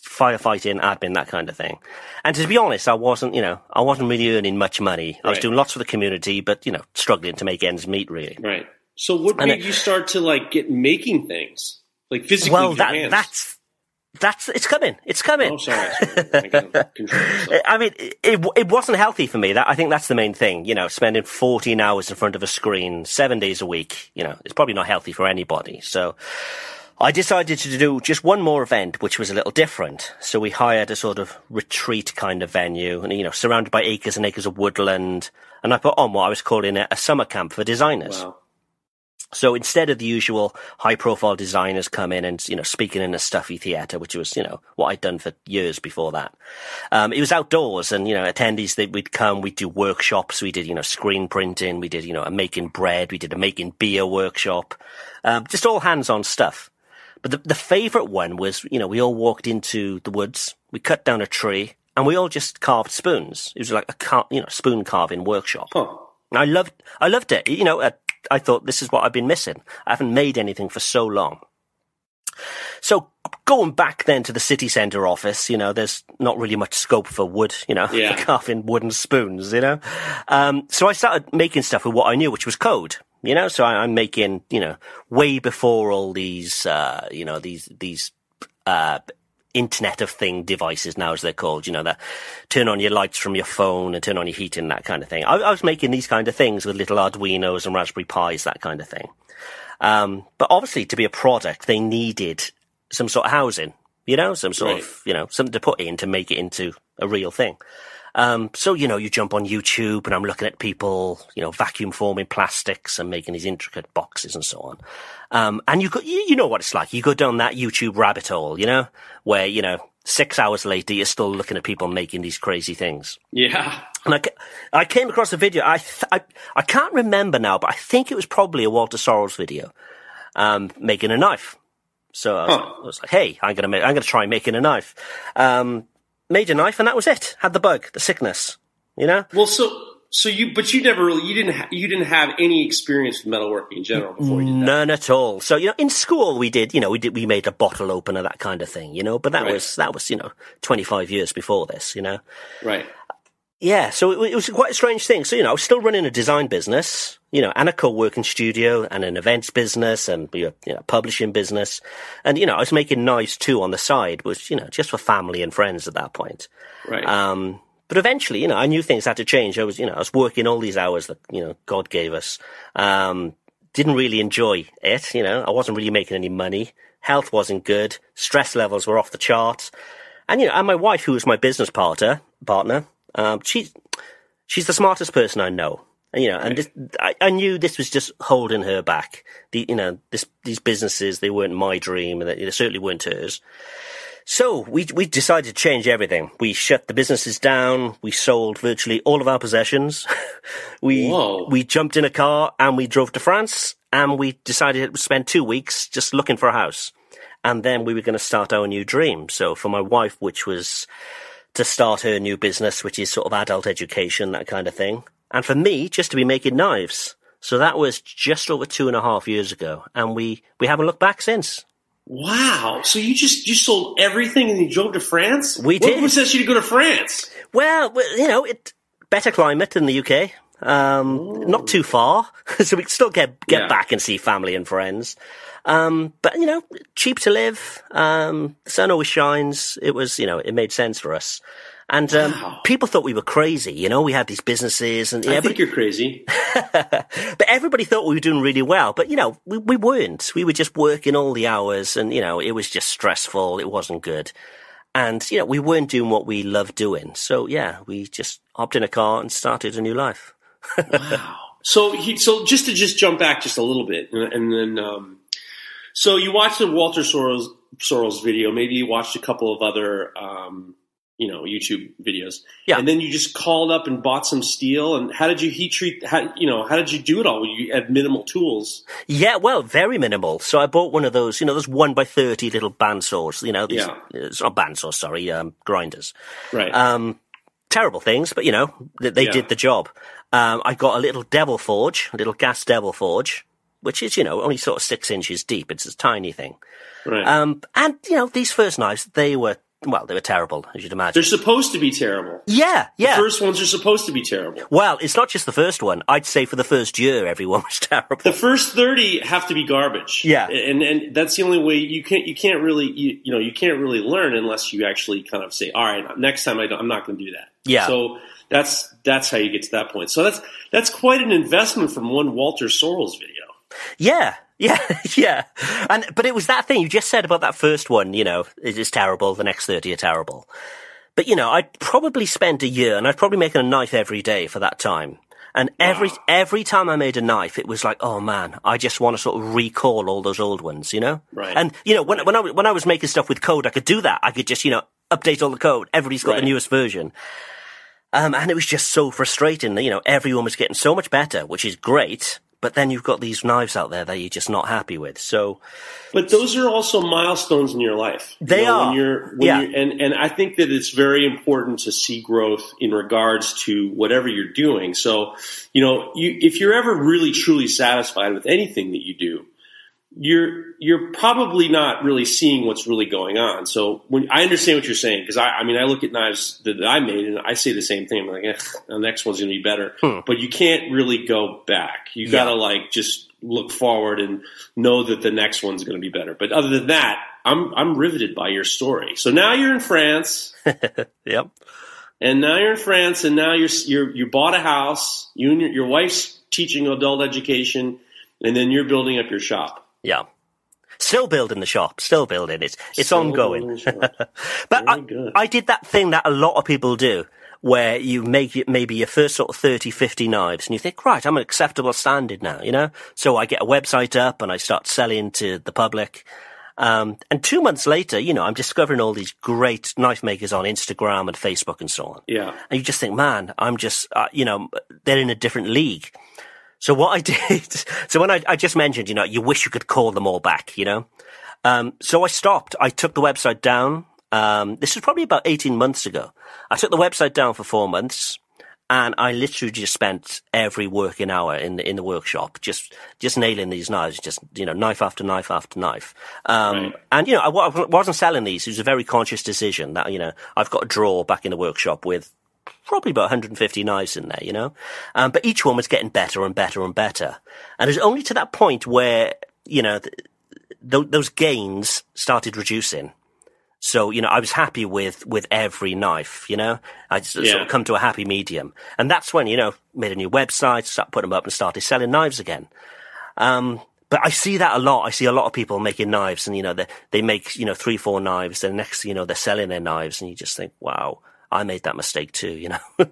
firefighting, admin, that kind of thing. And to be honest, I wasn't, you know, I wasn't really earning much money. I was doing lots for the community, but, you know, struggling to make ends meet, really. Right. So what And made it- you start to like get making things like physically? Well, that, hands? that's, that's, it's coming. It's coming. Oh, sorry. sorry. I gotta control myself. I mean, it, it it wasn't healthy for me. That I think that's the main thing. You know, spending 14 hours in front of a screen seven days a week. You know, it's probably not healthy for anybody. So, I decided to do just one more event, which was a little different. So we hired a sort of retreat kind of venue, and you know, surrounded by acres and acres of woodland. And I put on what I was calling a, a summer camp for designers. Wow. So instead of the usual high-profile designers come in and you know speaking in a stuffy theatre, which was you know what I'd done for years before that, um, it was outdoors, and you know attendees that we'd come, we'd do workshops, we did you know screen printing, we did you know a making bread, we did a making beer workshop, um, just all hands-on stuff. But the, the favourite one was you know we all walked into the woods, we cut down a tree, and we all just carved spoons. It was like a car- you know spoon carving workshop. I loved, I loved it. You know, uh, I thought this is what I've been missing. I haven't made anything for so long. So going back then to the city centre office, you know, there's not really much scope for wood, you know, Yeah. carving wooden spoons, you know. Um, so I started making stuff with what I knew, which was code. You know, so I, I'm making, you know, way before all these, uh, you know, these these uh, Internet of Thing devices now, as they're called, you know, that turn on your lights from your phone and turn on your heating, that kind of thing. I, I was making these kind of things with little Arduinos and Raspberry Pis, that kind of thing. Um, but obviously, to be a product, they needed some sort of housing, you know, some sort Right. of, you know, something to put in to make it into a real thing. Um, so, you know, you jump on YouTube and I'm looking at people, you know, vacuum forming plastics and making these intricate boxes and so on. Um, and you go, you, you know what it's like. You go down that YouTube rabbit hole, you know, where, you know, six hours later, you're still looking at people making these crazy things. Yeah. And I, I came across a video. I, th- I I can't remember now, but I think it was probably a Walter Sorrells video, um, making a knife. So I was, Huh. I was like, "Hey, I'm gonna make, I'm gonna try making a knife." Um, made a knife, and that was it. Had the bug, the sickness, you know. Well, so so you, but you never really, you didn't, ha- you didn't have any experience with metalworking in general before you did that. None at all. So you know, in school we did, you know, we did, we made a bottle opener, that kind of thing, you know. But that Right. was that was you know 25 years before this, you know. Right. Yeah, so it, it was quite a strange thing. So, you know, I was still running a design business, you know, and a co-working studio and an events business and, you know, publishing business. And, you know, I was making knives too on the side, which, you know, just for family and friends at that point. Right. Um, but eventually, you know, I knew things had to change. I was, you know, I was working all these hours that, you know, God gave us. Um, didn't really enjoy it, you know, I wasn't really making any money. Health wasn't good. Stress levels were off the charts. And, you know, and my wife, who was my business partner, partner, um, she's, she's the smartest person I know. And, you know, and this, I, I knew this was just holding her back. The, you know, this, these businesses, they weren't my dream and they, they certainly weren't hers. So we we decided to change everything. We shut the businesses down. We sold virtually all of our possessions. we Whoa. we jumped in a car and we drove to France. And we decided to spend two weeks just looking for a house. And then we were going to start our new dream. So for my wife, which was to start her new business, which is sort of adult education, that kind of thing. And for me, just to be making knives. So that was just over two and a half years ago. And we, we haven't looked back since. Wow. So you just, you sold everything and you drove to France? We what did. possessed you to go to France? Well, you know, it better climate than the UK. Um, not too far, so we can still get get Yeah. back and see family and friends. Um, but you know, cheap to live. Um, the sun always shines. It was, you know, it made sense for us. And um, Wow. people thought we were crazy. You know, we had these businesses, and I every- think you're crazy. but everybody thought we were doing really well. But you know, we, we weren't. We were just working all the hours, and you know, it was just stressful. It wasn't good, and you know, we weren't doing what we loved doing. So yeah, we just hopped in a car and started a new life. wow. So, he, so just to just jump back just a little bit, and, and then, um, so you watched the Walter Sorrells Sorrells video. Maybe you watched a couple of other, um, you know, YouTube videos. Yeah. And then you just called up and bought some steel. And how did you heat treat? How you know? How did you do it all? You had minimal tools. Yeah, well, very minimal. So I bought one of those, you know, those one by thirty little bandsaws. You know, these, Yeah. it's not bandsaws, sorry, um, grinders. Right. Um, terrible things, but you know, they, they Yeah. did the job. Um, I got a little devil forge, a little gas devil forge, which is, you know, only sort of six inches deep. It's a tiny thing. right. Um, and, you know, these first knives, they were, well, they were terrible, as you'd imagine. They're supposed to be terrible. yeah, yeah. First ones are supposed to be terrible. well, it's not just the first one. I'd say for the first year, everyone was terrible. The first thirty have to be garbage. Yeah. and and that's the only way you can't you can't really you, you know you can't really learn unless you actually kind of say, all right, next time I don't, I'm not going to do that. Yeah. So that's that's how you get to that point. So that's that's quite an investment from one Walter Sorrells video. Yeah, yeah, yeah. And but it was that thing you just said about that first one. You know, it is terrible. The next thirty are terrible. But you know, I'd probably spent a year, and I'd probably making a knife every day for that time. And every every time I made a knife, it was like, oh man, I just want to sort of recall all those old ones, you know. Right. And you know, when when I was- when I was making stuff with code, I could do that. I could just you know update all the code. Everybody's got Right. the newest version. Um, and it was just so frustrating that, you know, everyone was getting so much better, which is great. But then you've got these knives out there that you're just not happy with. So, But those are also milestones in your life. You They know, are. When you're, when Yeah. you're, and and I think that it's very important to see growth in regards to whatever you're doing. So, you know, you if you're ever really truly satisfied with anything that you do, you're you're probably not really seeing what's really going on. So when I understand what you're saying, because I, I mean I look at knives that, I made and I say the same thing. I'm like, eh, the next one's going to be better, but you can't really go back. You got to like just look forward and know that the next one's going to be better. But other than that, I'm I'm riveted by your story. So now you're in France. yep. And now you're in France, and now you're you're you bought a house. You and your, your wife's teaching adult education, and then you're building up your shop. Yeah. Still building the shop, still building it. It's Still ongoing. building the shop. But I, I did that thing that a lot of people do where you make it maybe your first sort of 30, 50 knives and you think, right, I'm an acceptable standard now, you know? So I get a website up and I start selling to the public. Um, and two months later, you know, I'm discovering all these great knife makers on Instagram and Facebook and so on. Yeah. And you just think, man, I'm just, uh, you know, they're in a different league. So what I did, so when I, I just mentioned, you know, you wish you could call them all back, you know? Um, so I stopped. I took the website down. Um, this was probably about 18 months ago. I took the website down for four months and I literally just spent every working hour in the, in the workshop, just, just nailing these knives, just, you know, knife after knife after knife. Um, Right. and, you know, I wa- wasn't selling these. It was a very conscious decision that, you know, I've got a drawer back in the workshop with probably about 150 knives in there, you know? Um, but each one was getting better and better and better. And it was only to that point where, you know, th- th- those gains started reducing. So, you know, I was happy with, with every knife, you know? I just sort of come to a happy medium. And that's when, you know, made a new website, started putting them up and started selling knives again. Um, but I see that a lot. I see a lot of people making knives and, you know, they, they make, you know, three, four knives. Then next, you know, they're selling their knives and you just think, wow, I made that mistake too, you know?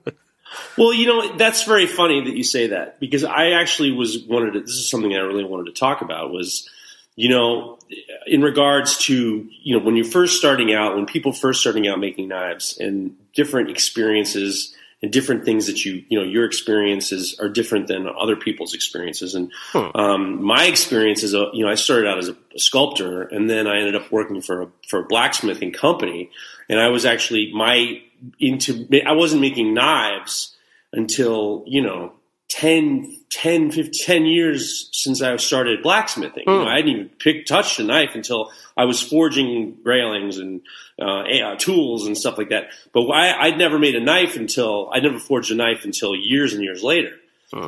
Well, you know, that's very funny that you say that because I actually was wanted to, this is something I really wanted to talk about was, you know, in regards to, you know, when you're first starting out, when people first starting out making knives and different experiences and different things that you, you know, your experiences are different than other people's experiences. And um, my experience is, a, you know, I started out as a, a sculptor and then I ended up working for a, for a blacksmithing company. And I was actually, my, into, I wasn't making knives until, you know, 10, 10, 15, 10 years since I started blacksmithing. You know, I didn't even picked, touched a knife until I was forging railings and uh, uh, tools and stuff like that. But I, I'd never made a knife until, I never forged a knife until years and years later.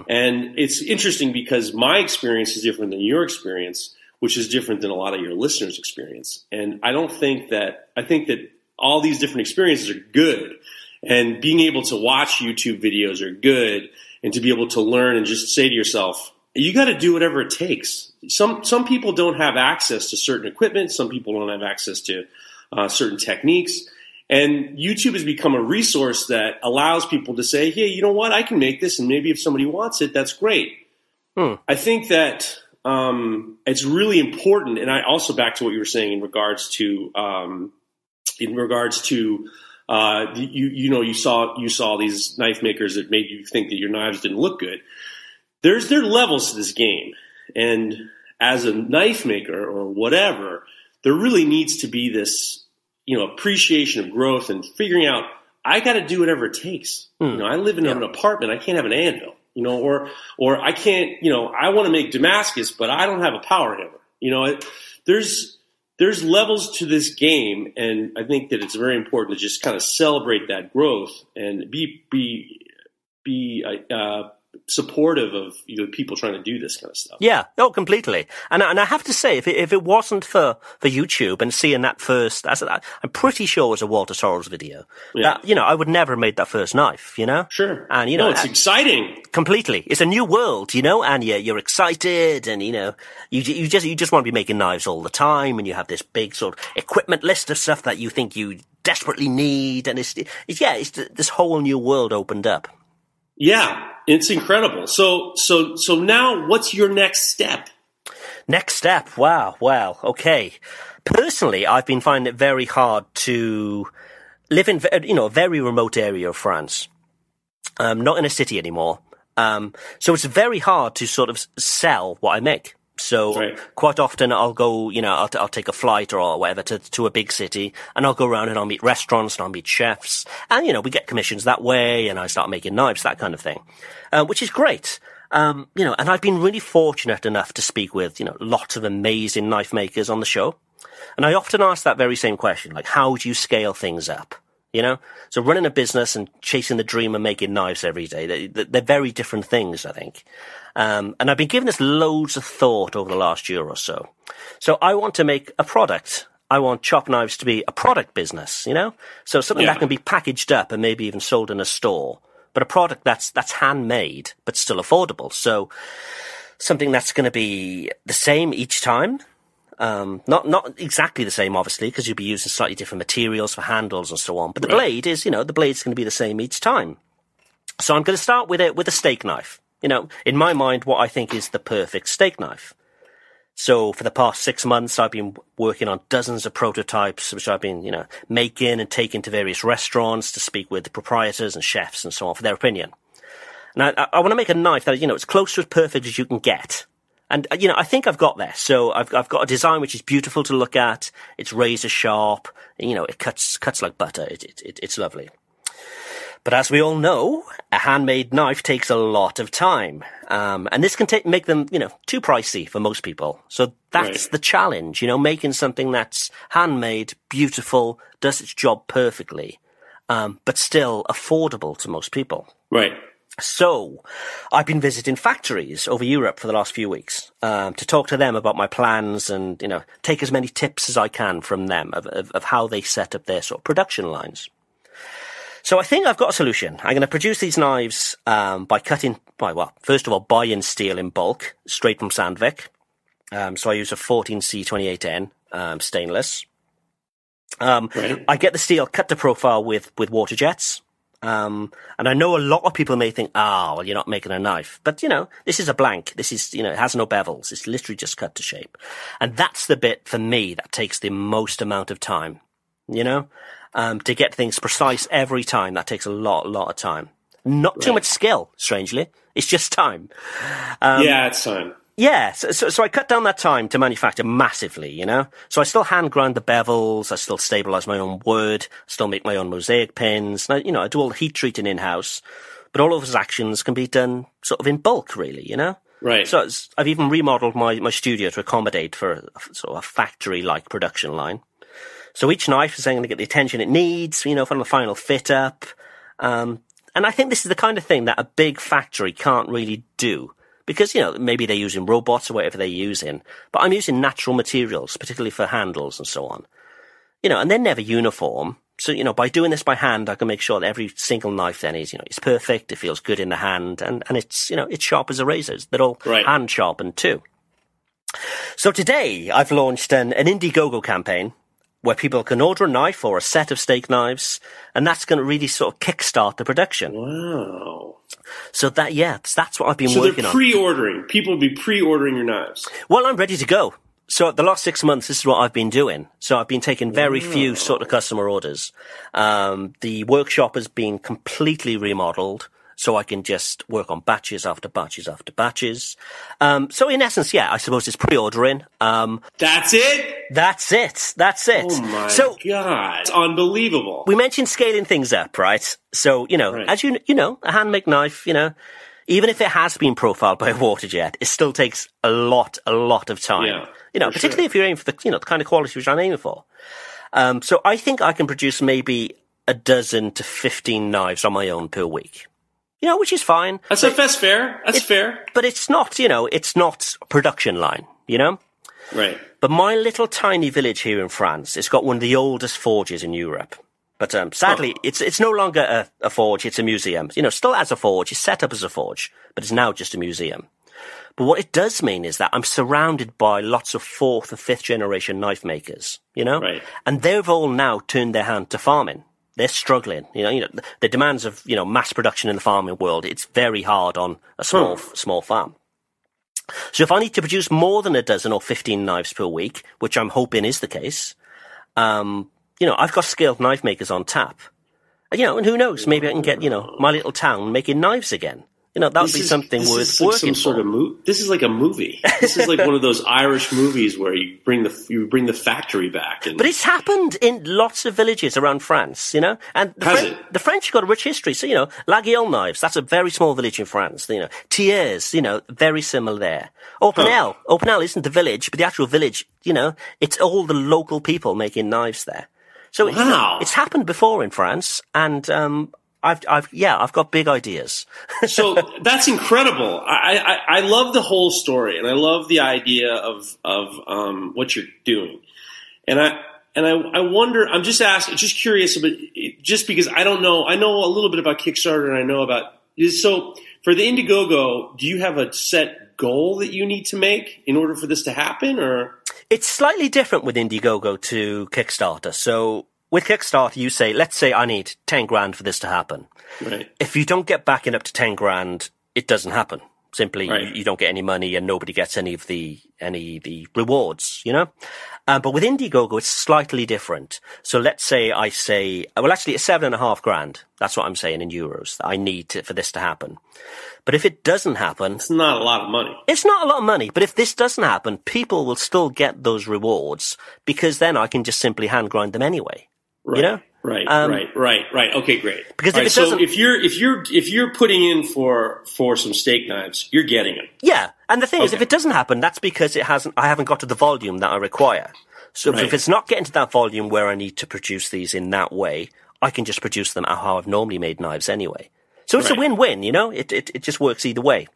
And it's interesting because my experience is different than your experience, which is different than a lot of your listeners' experience. And I don't think that, I think that all these different experiences are good. And being able to watch YouTube videos are good, and to be able to learn and just say to yourself, you got to do whatever it takes. Some some people don't have access to certain equipment. Some people don't have access to uh, certain techniques. And YouTube has become a resource that allows people to say, "Hey, you know what? I can make this, and maybe if somebody wants it, that's great." Hmm. I think that um, it's really important, and I also back to what you were saying in regards to um, in regards to uh, you you know you saw you saw these knife makers that made you think that your knives didn't look good. There's there are levels to this game, and as a knife maker or whatever, there really needs to be this you know appreciation of growth and figuring out I got to do whatever it takes. Hmm. You know, I live in an apartment. I can't have an anvil. You know, or or I can't. You know, I want to make Damascus, but I don't have a power hammer. You know, it, there's there's levels to this game, and I think that it's very important to just kind of celebrate that growth and be be be uh, supportive of you know, people trying to do this kind of stuff. Yeah, oh, completely. And and I have to say, if it, if it wasn't for, for YouTube and seeing that first, I, I'm pretty sure it was a Walter Sorrells video. Yeah. That, you know, I would never have made that first knife. You know, Sure. And you know, no, it's uh, exciting. completely. It's a new world, you know, and you're, you're excited, and you know, you you just you just want to be making knives all the time, and you have this big sort of equipment list of stuff that you think you desperately need, and it's, it's yeah, it's this whole new world opened up. Yeah, it's incredible. So so so now, what's your next step? Next step. Wow. Wow. Okay. Personally, I've been finding it very hard to live in, you know, a very remote area of France. Um, not in a city anymore. Um, so it's very hard to sort of sell what I make. So Right. quite often I'll go, you know, I'll, I'll take a flight or whatever to, to a big city and I'll go around and I'll meet restaurants and I'll meet chefs and, you know, we get commissions that way and I start making knives, that kind of thing, uh, which is great. Um, you know, and I've been really fortunate enough to speak with, you know, lots of amazing knife makers on the show. And I often ask that very same question, like, how do you scale things up? You know, so running a business and chasing the dream of making knives every day, they, they- they're very different things, I think. Um, and I've been giving this loads of thought over the last year or so. So I want to make a product. I want Chop Knives to be a product business, you know? So something Yeah. that can be packaged up and maybe even sold in a store, but a product that's, that's handmade, but still affordable. So something that's going to be the same each time. Um, not not exactly the same, obviously, because you'll be using slightly different materials for handles and so on. But the blade is, you know, the blade's going to be the same each time. So I'm going to start with a with a steak knife. You know, in my mind, what I think is the perfect steak knife. So for the past six months, I've been working on dozens of prototypes, which I've been, you know, making and taking to various restaurants to speak with the proprietors and chefs and so on for their opinion. Now, I, I want to make a knife that, you know, it's close to as perfect as you can get. And, uh, you know, I think I've got there. So I've, I've got a design which is beautiful to look at. It's razor sharp. You know, it cuts, cuts like butter. It, it, it, it's lovely. But as we all know, a handmade knife takes a lot of time. Um, and this can ta- make them, you know, too pricey for most people. So that's Right. the challenge, you know, making something that's handmade, beautiful, does its job perfectly, um, but still affordable to most people. Right. So, I've been visiting factories over Europe for the last few weeks um, to talk to them about my plans and you know take as many tips as I can from them of, of, of how they set up their sort of production lines. So I think I've got a solution. I'm going to produce these knives um, by cutting, by well, first of all, buying steel in bulk straight from Sandvik. Um, so I use a 14C28N um, stainless. Um, Right. I get the steel cut to profile with with water jets. Um, and I know a lot of people may think, ah, well, you're not making a knife. But, you know, this is a blank. This is, you know, it has no bevels. It's literally just cut to shape. And that's the bit for me that takes the most amount of time, you know? Um, to get things precise every time, that takes a lot, lot of time. Not too Right. much skill, strangely. It's just time. Um, yeah, it's time. Yeah, so, so, so I cut down that time to manufacture massively, you know? So I still hand grind the bevels, I still stabilize my own wood, still make my own mosaic pins, and I, you know, I do all the heat treating in-house, but all of those actions can be done sort of in bulk, really, you know? Right. So it's, I've even remodeled my, my studio to accommodate for a, sort of a factory-like production line. So each knife is then going to get the attention it needs, you know, from the final fit up. Um, and I think this is the kind of thing that a big factory can't really do. Because, you know, maybe they're using robots or whatever they're using, but I'm using natural materials, particularly for handles and so on. You know, and they're never uniform. So, you know, by doing this by hand, I can make sure that every single knife then is, you know, it's perfect. It feels good in the hand and, and it's, you know, it's sharp as a razor. They're all Right. hand sharpened too. So today I've launched an, an Indiegogo campaign where people can order a knife or a set of steak knives and that's going to really sort of kickstart the production. Wow. So that, yeah, that's- that's what I've been So working they're on. pre-ordering. People will be pre-ordering your knives. Well, I'm ready to go. So the last six months, this is what I've been doing. So I've been taking very few sort of customer orders. Um, the workshop has been completely remodeled. So I can just work on batches after batches after batches. Um, so in essence, yeah, I suppose it's pre-ordering. Um, That's it. that's it. That's it. Oh my so god, it's unbelievable. we mentioned scaling things up, right? So, you know, Right. as you, you know, a handmade knife, you know, even if it has been profiled by a water jet, it still takes a lot, a lot of time. Yeah, you know, particularly sure. if you're aiming for the, you know, the kind of quality which I'm aiming for. Um, so I think I can produce maybe a dozen to 15 knives on my own per week. You know, which is fine. That's that's fair. That's fair. But it's not, you know, it's not a production line, you know? Right. But my little tiny village here in France, it's got one of the oldest forges in Europe. But um, sadly, it's it's no longer a, a forge; it's a museum. You know, still as a forge, it's set up as a forge, but it's now just a museum. But what it does mean is that I'm surrounded by lots of fourth and fifth generation knife makers. You know, Right. and they've all now turned their hand to farming. They're struggling. You know, you know, the- demands of you know mass production in the farming world. It's very hard on a small small farm. So if I need to produce more than a dozen or 15 knives per week, which I'm hoping is the case, um, you know, I've got skilled knife makers on tap. You know, and who knows, maybe I can get, you know, my little town making knives again. You know, that would be is- something this worth is like working some sort for. of mo- This is like a movie. This is like one of those Irish movies where you bring the you bring the factory back. And But it's happened in lots of villages around France, you know, and the, Has it? the French got a rich history. So, you know, Laguiole knives, that's a very small village in France, you know. Thiers, you know, very similar there. Opinel, Opinel isn't the village, but the actual village, you know, it's all the local people making knives there. So it's, it's happened before in France, and, um, I've, I've, yeah, I've got big ideas. so that's incredible. I, I I love the whole story, and I love the idea of of um, what you're doing. And I and I, I wonder. I'm just asking, just curious about just because I don't know. I know a little bit about Kickstarter, and I know about so for the Indiegogo. Do you have a set goal that you need to make in order for this to happen, or It's slightly different with Indiegogo to Kickstarter. So with Kickstarter, you say, let's say I need 10 grand for this to happen. right? If you don't get backing up to 10 grand, it doesn't happen. Simply, Right. you, you don't get any money and nobody gets any of the, any, the rewards, you know? Um, but with Indiegogo, it's slightly different. So let's say I say, well, actually, it's seven and a half grand. That's what I'm saying in euros that I need to, for this to happen. But if it doesn't happen, It's not a lot of money. it's not a lot of money, but if this doesn't happen, people will still get those rewards because then I can just simply hand grind them anyway. Right. You know? Right, Um, right, right, right. Okay, great. Because if All right, it so if you're if you're if you're putting in for for some steak knives, you're getting them. Yeah, and the thing is, if it doesn't happen, that's because it hasn't. I haven't got to the volume that I require. So Right. if it's not getting to that volume where I need to produce these in that way, I can just produce them how I've normally made knives anyway. So it's Right. a win-win, you know. It, it it just works either way.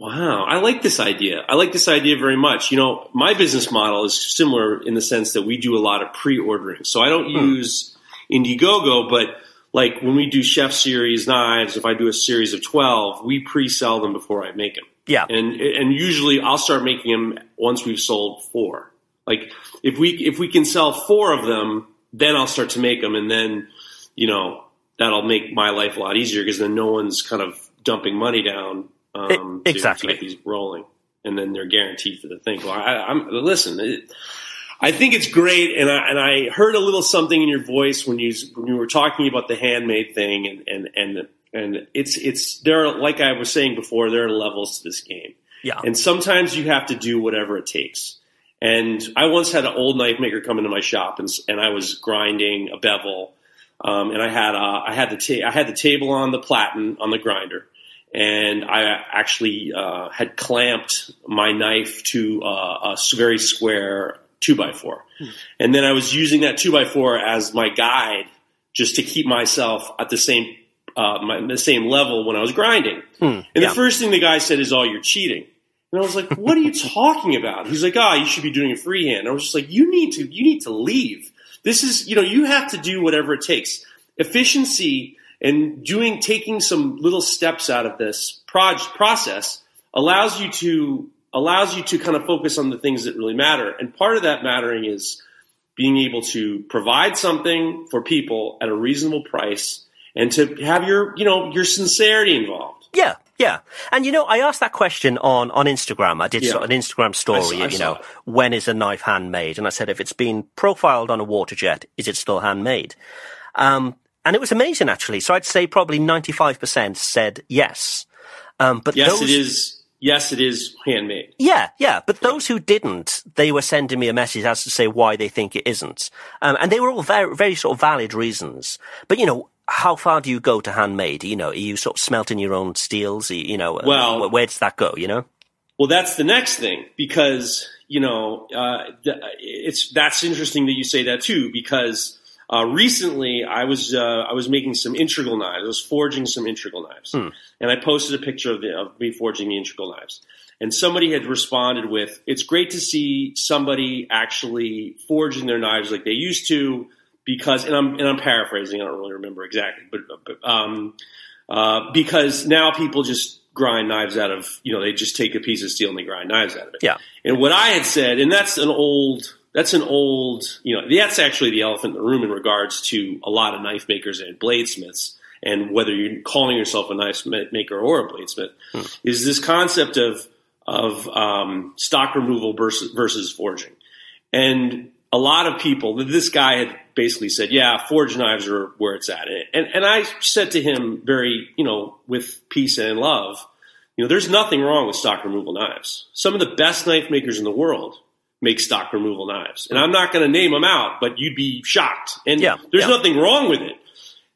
Wow, I like this idea. I like this idea very much. You know, my business model is similar in the sense that we do a lot of pre-ordering. So I don't use Indiegogo, but like when we do chef series knives, if I do a series of 12, we pre-sell them before I make them. Yeah. And and usually I'll start making them once we've sold four. Like if we if we can sell four of them, then I'll start to make them, and then you know that'll make my life a lot easier because then no one's kind of dumping money down um, E- to- exactly. to, get these rolling, and then they're guaranteed for the thing. Well, I, I'm listen. It, I think it's great, and I and I heard a little something in your voice when you when you were talking about the handmade thing, and and and and it's it's there. Are, like I was saying before, there are levels to this game. Yeah. And sometimes you have to do whatever it takes. And I once had an old knife maker come into my shop, and, and I was grinding a bevel, um, and I had uh, I had the ta- I had the table on the platen on the grinder, and I actually uh, had clamped my knife to uh, a very square two by four, and then I was using that two by four as my guide just to keep myself at the same uh, my, the same level when I was grinding. and yeah. the first thing the guy said is, "Oh, you're cheating." And I was like, "What are you talking about?" He's like, "Ah, you should be doing a freehand." I was just like, "You need to, you need to leave This is, you know, you have to do whatever it takes. Efficiency and doing, taking some little steps out of this proj- process allows you to, allows you to kind of focus on the things that really matter. And part of that mattering is being able to provide something for people at a reasonable price and to have your, you know, your sincerity involved. Yeah, yeah. And you know, I asked that question on, on Instagram. I did Yeah. sort of an Instagram story, I saw- I you know, it. when is a knife handmade? And I said, if it's been profiled on a water jet, is it still handmade? Um, and it was amazing actually. So I'd say probably 95% said yes. Um, but Yes, those, it is. Yes, it is handmade. Yeah, yeah. But those who didn't, they were sending me a message as to say why they think it isn't. Um, and they were all very, very sort of valid reasons. But, you know, how far do you go to handmade? You know, are you sort of smelting your own steels? You know, uh, Well- where, where does that go, you know? Well, that's the next thing because you know uh, it's that's interesting that you say that too because uh, recently I was uh, I was making some integral knives. I was forging some integral knives, Hmm. and I posted a picture of, the, of me forging the integral knives. And somebody had responded with, "It's great to see somebody actually forging their knives like they used to." Because, and I'm and I'm paraphrasing. I don't really remember exactly, but, but um, uh, because now people just grind knives out of, you know, they just take a piece of steel and they grind knives out of it. Yeah. And what I had said, and that's an old, that's an old, you know, that's actually the elephant in the room in regards to a lot of knife makers and bladesmiths, and whether you're calling yourself a knife maker or a bladesmith, is this concept of of um, stock removal versus, versus forging. And a lot of people, this guy had basically said, yeah, forged knives are where it's at. And, and I said to him very, you know, with peace and love, you know, there's nothing wrong with stock removal knives. Some of the best knife makers in the world make stock removal knives. And I'm not going to name them out, but you'd be shocked. And Yeah, there's yeah. nothing wrong with it.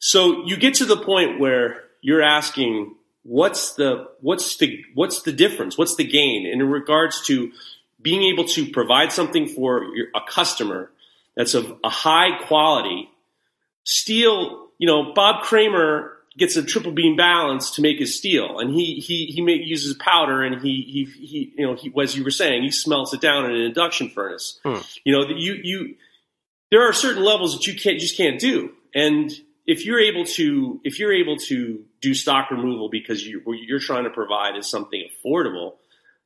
So you get to the point where you're asking, what's the what's the what's the difference? What's the gain? And in regards to being able to provide something for your, a customer that's of a high quality steel. You know, Bob Kramer gets a triple beam balance to make his steel, and he he he make, uses powder, and he he he you know he as you were saying, he smelts it down in an induction furnace. Hmm. You know, that you you there are certain levels that you can't just can't do, and if you're able to if you're able to do stock removal because you what you're trying to provide is something affordable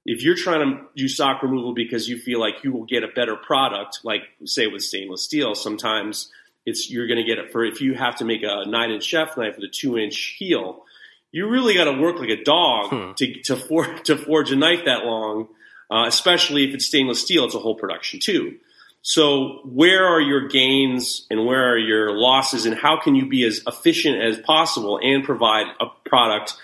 if you're trying to do stock removal because you feel like you will get a better product, like say with stainless steel, sometimes it's you're going to get it for if you have to make a nine inch chef knife with a two inch heel, you really got to work like a dog to to, for, to forge a knife that long, uh, especially if it's stainless steel. It's a whole production too. So where are your gains and where are your losses, and how can you be as efficient as possible and provide a product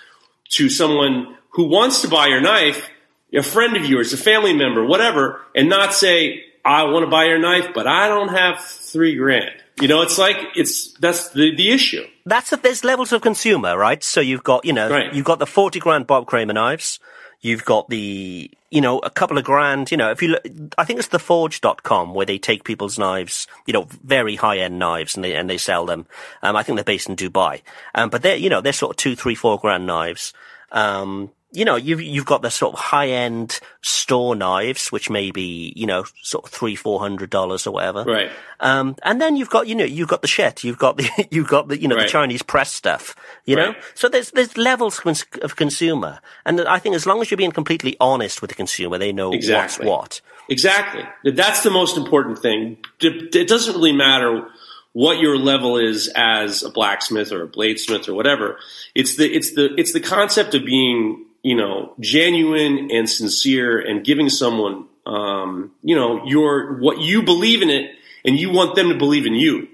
to someone who wants to buy your knife, a friend of yours, a family member, whatever, and not say, I want to buy your knife, but I don't have three grand. You know, it's like, it's, that's the, the issue. That's that there's levels of consumer, right? So you've got, you know, Right. you've got the 40 grand Bob Kramer knives. You've got the, you know, a couple of grand, you know, if you look, I think it's theforge.com where they take people's knives, you know, very high end knives and they, and they sell them. Um, I think they're based in Dubai. Um, but they're, you know, they're sort of two, three, four grand knives. Um, you know, you've, you've got the sort of high end store knives, which may be, you know, sort of three, four hundred dollars or whatever. Right. Um, and then you've got, you know, you've got the shit, you've got the, you've got the, you know, Right. the Chinese press stuff, you know? Right. So there's, there's levels of consumer. And I think as long as you're being completely honest with the consumer, they know Exactly. what's what. Exactly. That's the most important thing. It it doesn't really matter what your level is as a blacksmith or a bladesmith or whatever. It's the it's the it's the concept of being you know genuine and sincere and giving someone um, you know your what you believe in it and you want them to believe in you.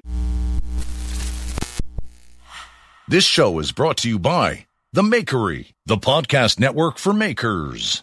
This show is brought to you by The Makery, the podcast network for makers.